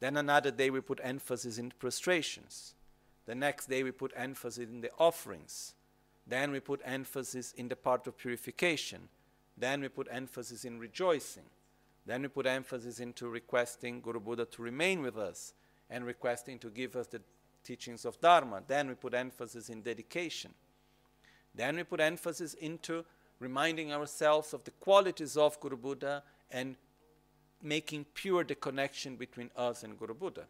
Then another day we put emphasis in prostrations. The next day we put emphasis in the offerings. Then we put emphasis in the part of purification. Then we put emphasis in rejoicing. Then we put emphasis into requesting Guru Buddha to remain with us and requesting to give us the teachings of Dharma. Then we put emphasis in dedication. Then we put emphasis into reminding ourselves of the qualities of Guru Buddha and making pure the connection between us and Guru Buddha.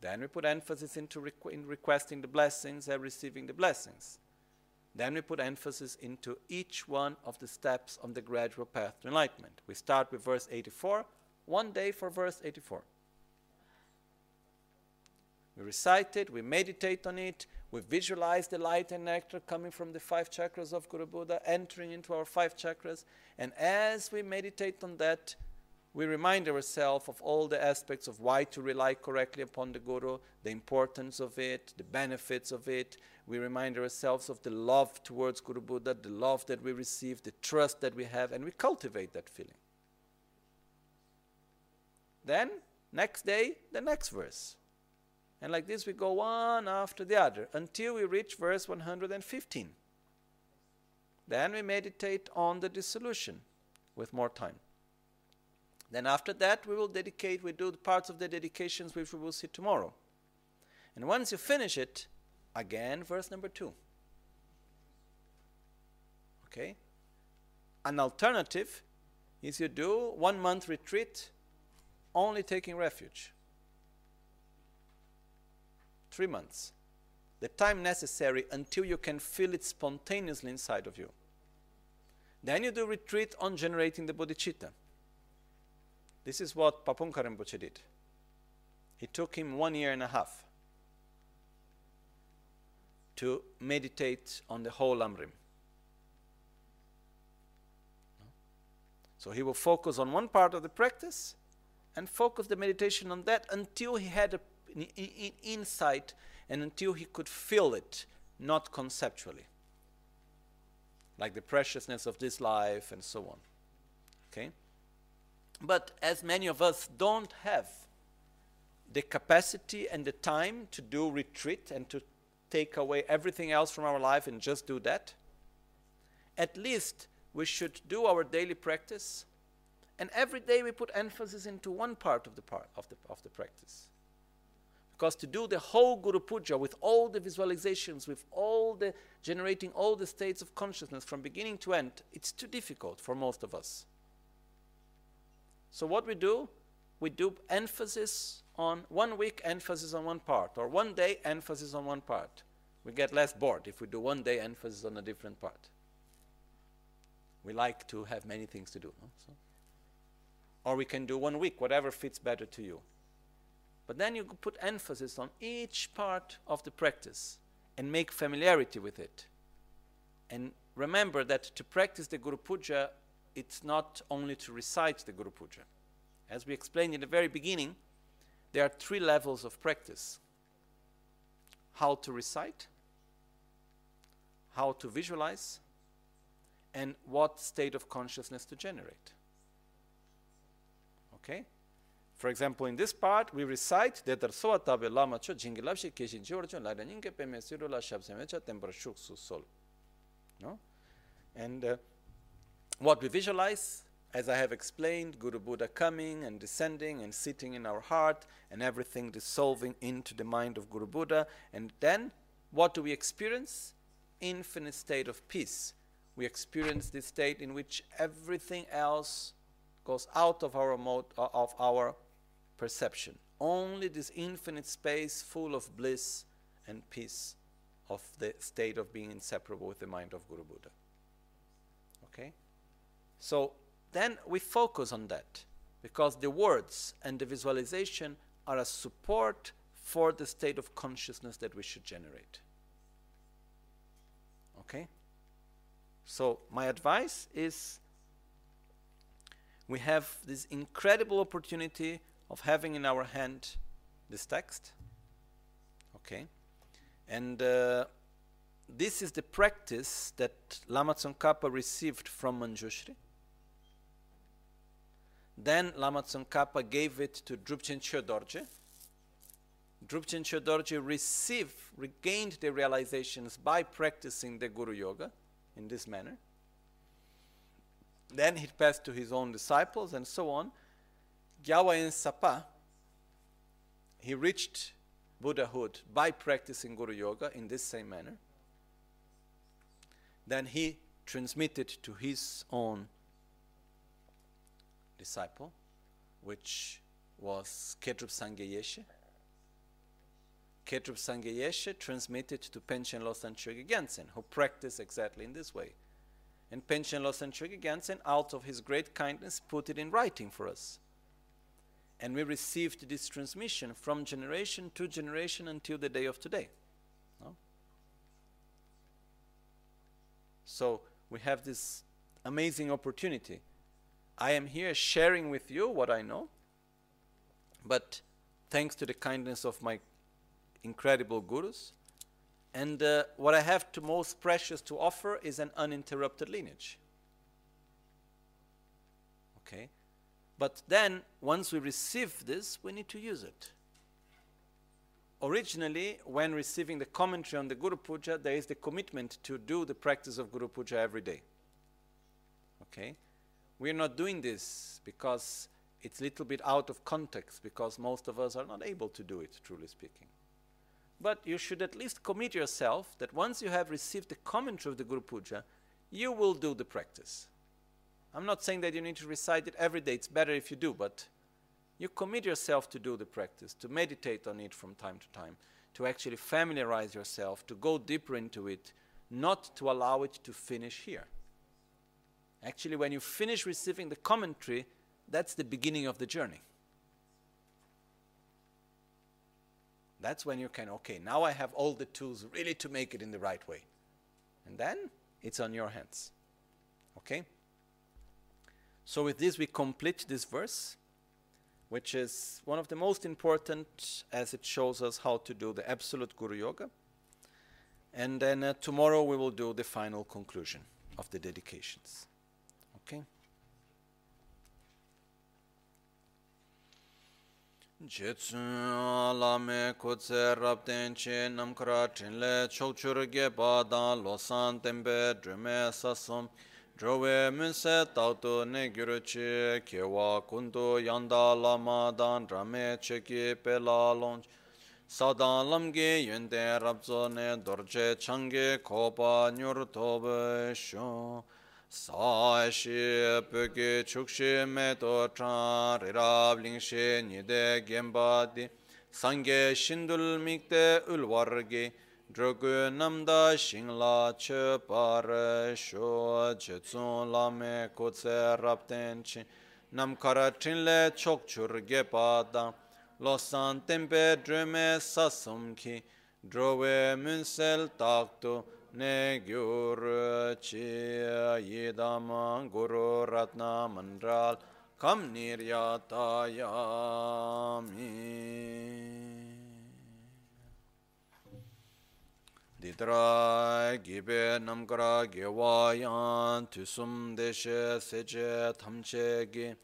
Then we put emphasis into requ- in requesting the blessings and receiving the blessings. Then we put emphasis into each one of the steps on the gradual path to enlightenment. We start with verse 84, one day for verse 84. We recite it, we meditate on it, we visualize the light and nectar coming from the five chakras of Guru Buddha, entering into our five chakras. And as we meditate on that, we remind ourselves of all the aspects of why to rely correctly upon the Guru, the importance of it, the benefits of it. We remind ourselves of the love towards Guru Buddha, the love that we receive, the trust that we have, and we cultivate that feeling. Then, next day, the next verse. And like this, we go one after the other until we reach verse 115. Then we meditate on the dissolution with more time. Then after that, we will dedicate, we do the parts of the dedications which we will see tomorrow. And once you finish it, again, verse number two. Okay? An alternative is you do one month retreat only taking refuge. Three months. The time necessary until you can feel it spontaneously inside of you. Then you do retreat on generating the bodhicitta. This is what Pabongka Rinpoche did. It took him one year and a half to meditate on the whole Lamrim. So he will focus on one part of the practice and focus the meditation on that until he had an insight and until he could feel it, not conceptually. Like the preciousness of this life and so on. Okay? But as many of us don't have the capacity and the time to do retreat and to take away everything else from our life and just do that, at least we should do our daily practice and every day we put emphasis into one part of the part of the, of the practice because to do the whole guru puja with all the visualizations with all the generating all the states of consciousness from beginning to end it's too difficult for most of us so what we do, we do emphasis on one week, emphasis on one part, or one day, emphasis on one part. We get less bored if we do one day emphasis on a different part. We like to have many things to do. No? So, or we can do one week, whatever fits better to you. But then you put emphasis on each part of the practice and make familiarity with it. And remember that to practice the Guru Puja, it's not only to recite the Guru Puja. As we explained in the very beginning, there are three levels of practice how to recite, how to visualize, and what state of consciousness to generate. Okay? For example, in this part, we recite that the Soatabe Lama Cho Jingilapshi Keshin Chiorcho Laraninke Peme Sirula Shabsemecha Tempera Shuksu Sol. No? And uh, what we visualize, as I have explained, Guru Buddha coming and descending and sitting in our heart and everything dissolving into the mind of Guru Buddha. And then what do we experience? Infinite state of peace. We experience this state in which everything else goes out of our mode uh, of our perception. Only this infinite space full of bliss and peace of the state of being inseparable with the mind of Guru Buddha. Okay? So then we focus on that because the words and the visualization are a support for the state of consciousness that we should generate. Okay? So, my advice is we have this incredible opportunity of having in our hand this text. Okay? And uh, this is the practice that Lama Tsongkhapa received from Manjushri. Then Lama Tsongkhapa gave it to Drupchen Dorje. Drupchen Dorje received, regained the realizations by practicing the Guru Yoga in this manner. Then he passed to his own disciples and so on. Gyalwa Ensapa, he reached Buddhahood by practicing Guru Yoga in this same manner. Then he transmitted to his own disciple, which was Kedrup Sangye Kedrup Sangye transmitted to Panchen Losang Chokyi Gyaltsen, who practiced exactly in this way. And Panchen Losang Chokyi Gyaltsen, out of his great kindness, put it in writing for us. And we received this transmission from generation to generation until the day of today. No? So we have this amazing opportunity. I am here sharing with you what I know, but thanks to the kindness of my incredible gurus. And uh, what I have to most precious to offer is an uninterrupted lineage. Okay? But then, once we receive this, we need to use it. Originally, when receiving the commentary on the Guru Puja, there is the commitment to do the practice of Guru Puja every day. Okay? We are not doing this because it's a little bit out of context, because most of us are not able to do it, truly speaking. But you should at least commit yourself that once you have received the commentary of the Guru Puja, you will do the practice. I'm not saying that you need to recite it every day, it's better if you do, but you commit yourself to do the practice, to meditate on it from time to time, to actually familiarize yourself, to go deeper into it, not to allow it to finish here. Actually, when you finish receiving the commentary, that's the beginning of the journey. That's when you can, okay, now I have all the tools really to make it in the right way. And then it's on your hands. Okay? So, with this, we complete this verse, which is one of the most important as it shows us how to do the absolute Guru Yoga. And then uh, tomorrow we will do the final conclusion of the dedications. Okay? Che ge drowe munse tautu ne gyuru chi kewa kundu yanda lama dan rame cheki pela lonch sadan lamge yunde rabzo ne dorje change kopa nyur tobe shon sa shi pöke chukshi me to chan rirab lingshi nide gemba di. Sangye shindul mikte ulwargi drogu namda shingla che par sho che tsun la me kutse rapten chi nam kara chinle chok chur ge pa da lo san tempe drume sasum ki drowe munsel taktu ne gyur chi yidam guru ratna mandral kam niryatayami didra gibe namkara gewayan tusum deshe seche tamche gi.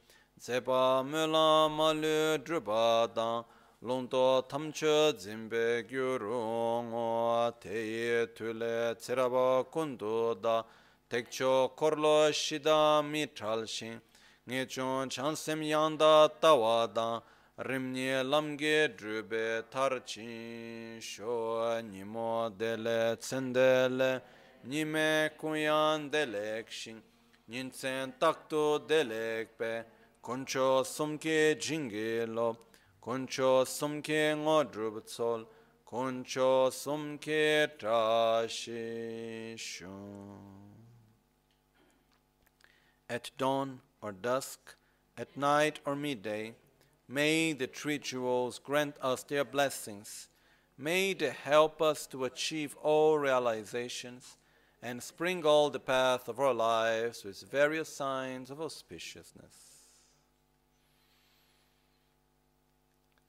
Zepa mula malu drupa dang longto tamche zimbe gyurungo teye tule tsiraba kundu da. Tekcho korlo shida mitral shin nge chon chansem yanda tawa dang rimnye lamge drube tarchin sho nimo dele tsendele nime kuyan delek shing nyinsen takto delek pe koncho sumke jinge lo koncho sumke ngo drub tsol koncho sumke trashi shun at dawn or dusk, at night or midday, may the three jewels grant us their blessings. May they help us to achieve all realizations and sprinkle the path of our lives with various signs of auspiciousness.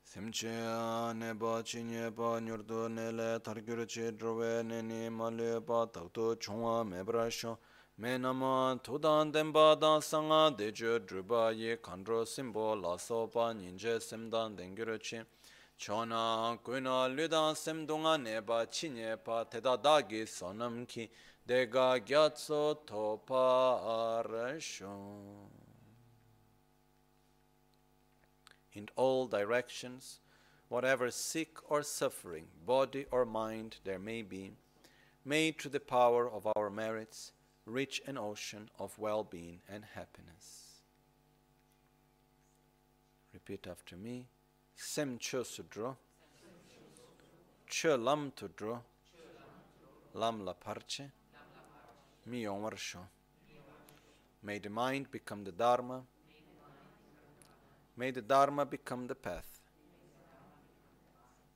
Semche ne ba chi nye ba nyurdo ne le tar gyur che drove ne ni ma le ba tak to chungwa me bra chona kuina ludan sem dunga ne chi nye pa teda da gi sonam ki dega gyatso to pa arasho in all directions, whatever sick or suffering, body or mind there may be, may through the power of our merits reach an ocean of well being and happiness. Repeat after me. Sem cho sudro, cho lam tudro, lam la parche, mi yomwarsho. May the mind become the Dharma. May the Dharma become the path.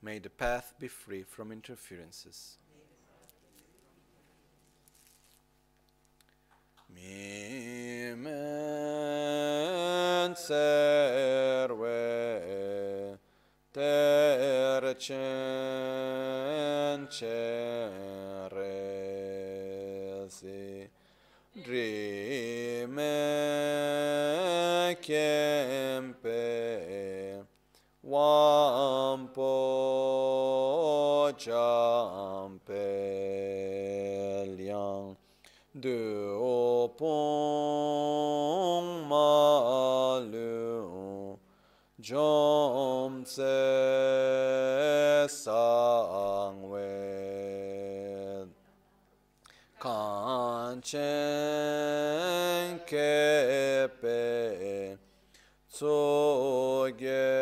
May the path be free from interferences. Mi men serve ter chen cheresi Rime kempe wampo jampe de opong malu jom se sangwe kanchen kepe tsoge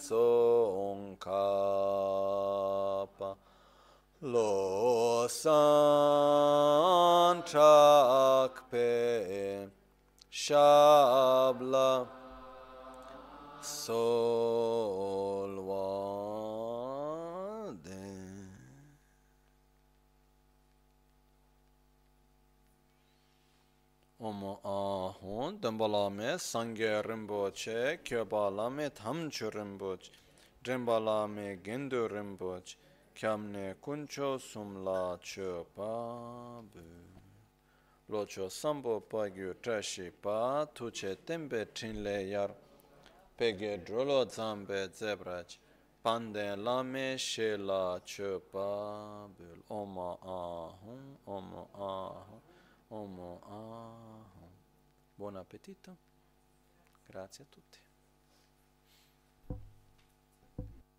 tsongkapa lo Basan çakpe şabla solvade Omo ahon dembalame sange rimboche köbalame tamçu rimboche rimbalame gindu rimboche Kyamne kuncho sum la cho pa bu. Lo cho sambo pa gyu trashi pa tu che tembe trinle yar. Pege drolo zambe zebrach. Pande lame she la cho pa bu. Oma ahum, oma ahum, oma ahum. Buon appetito. Grazie a tutti.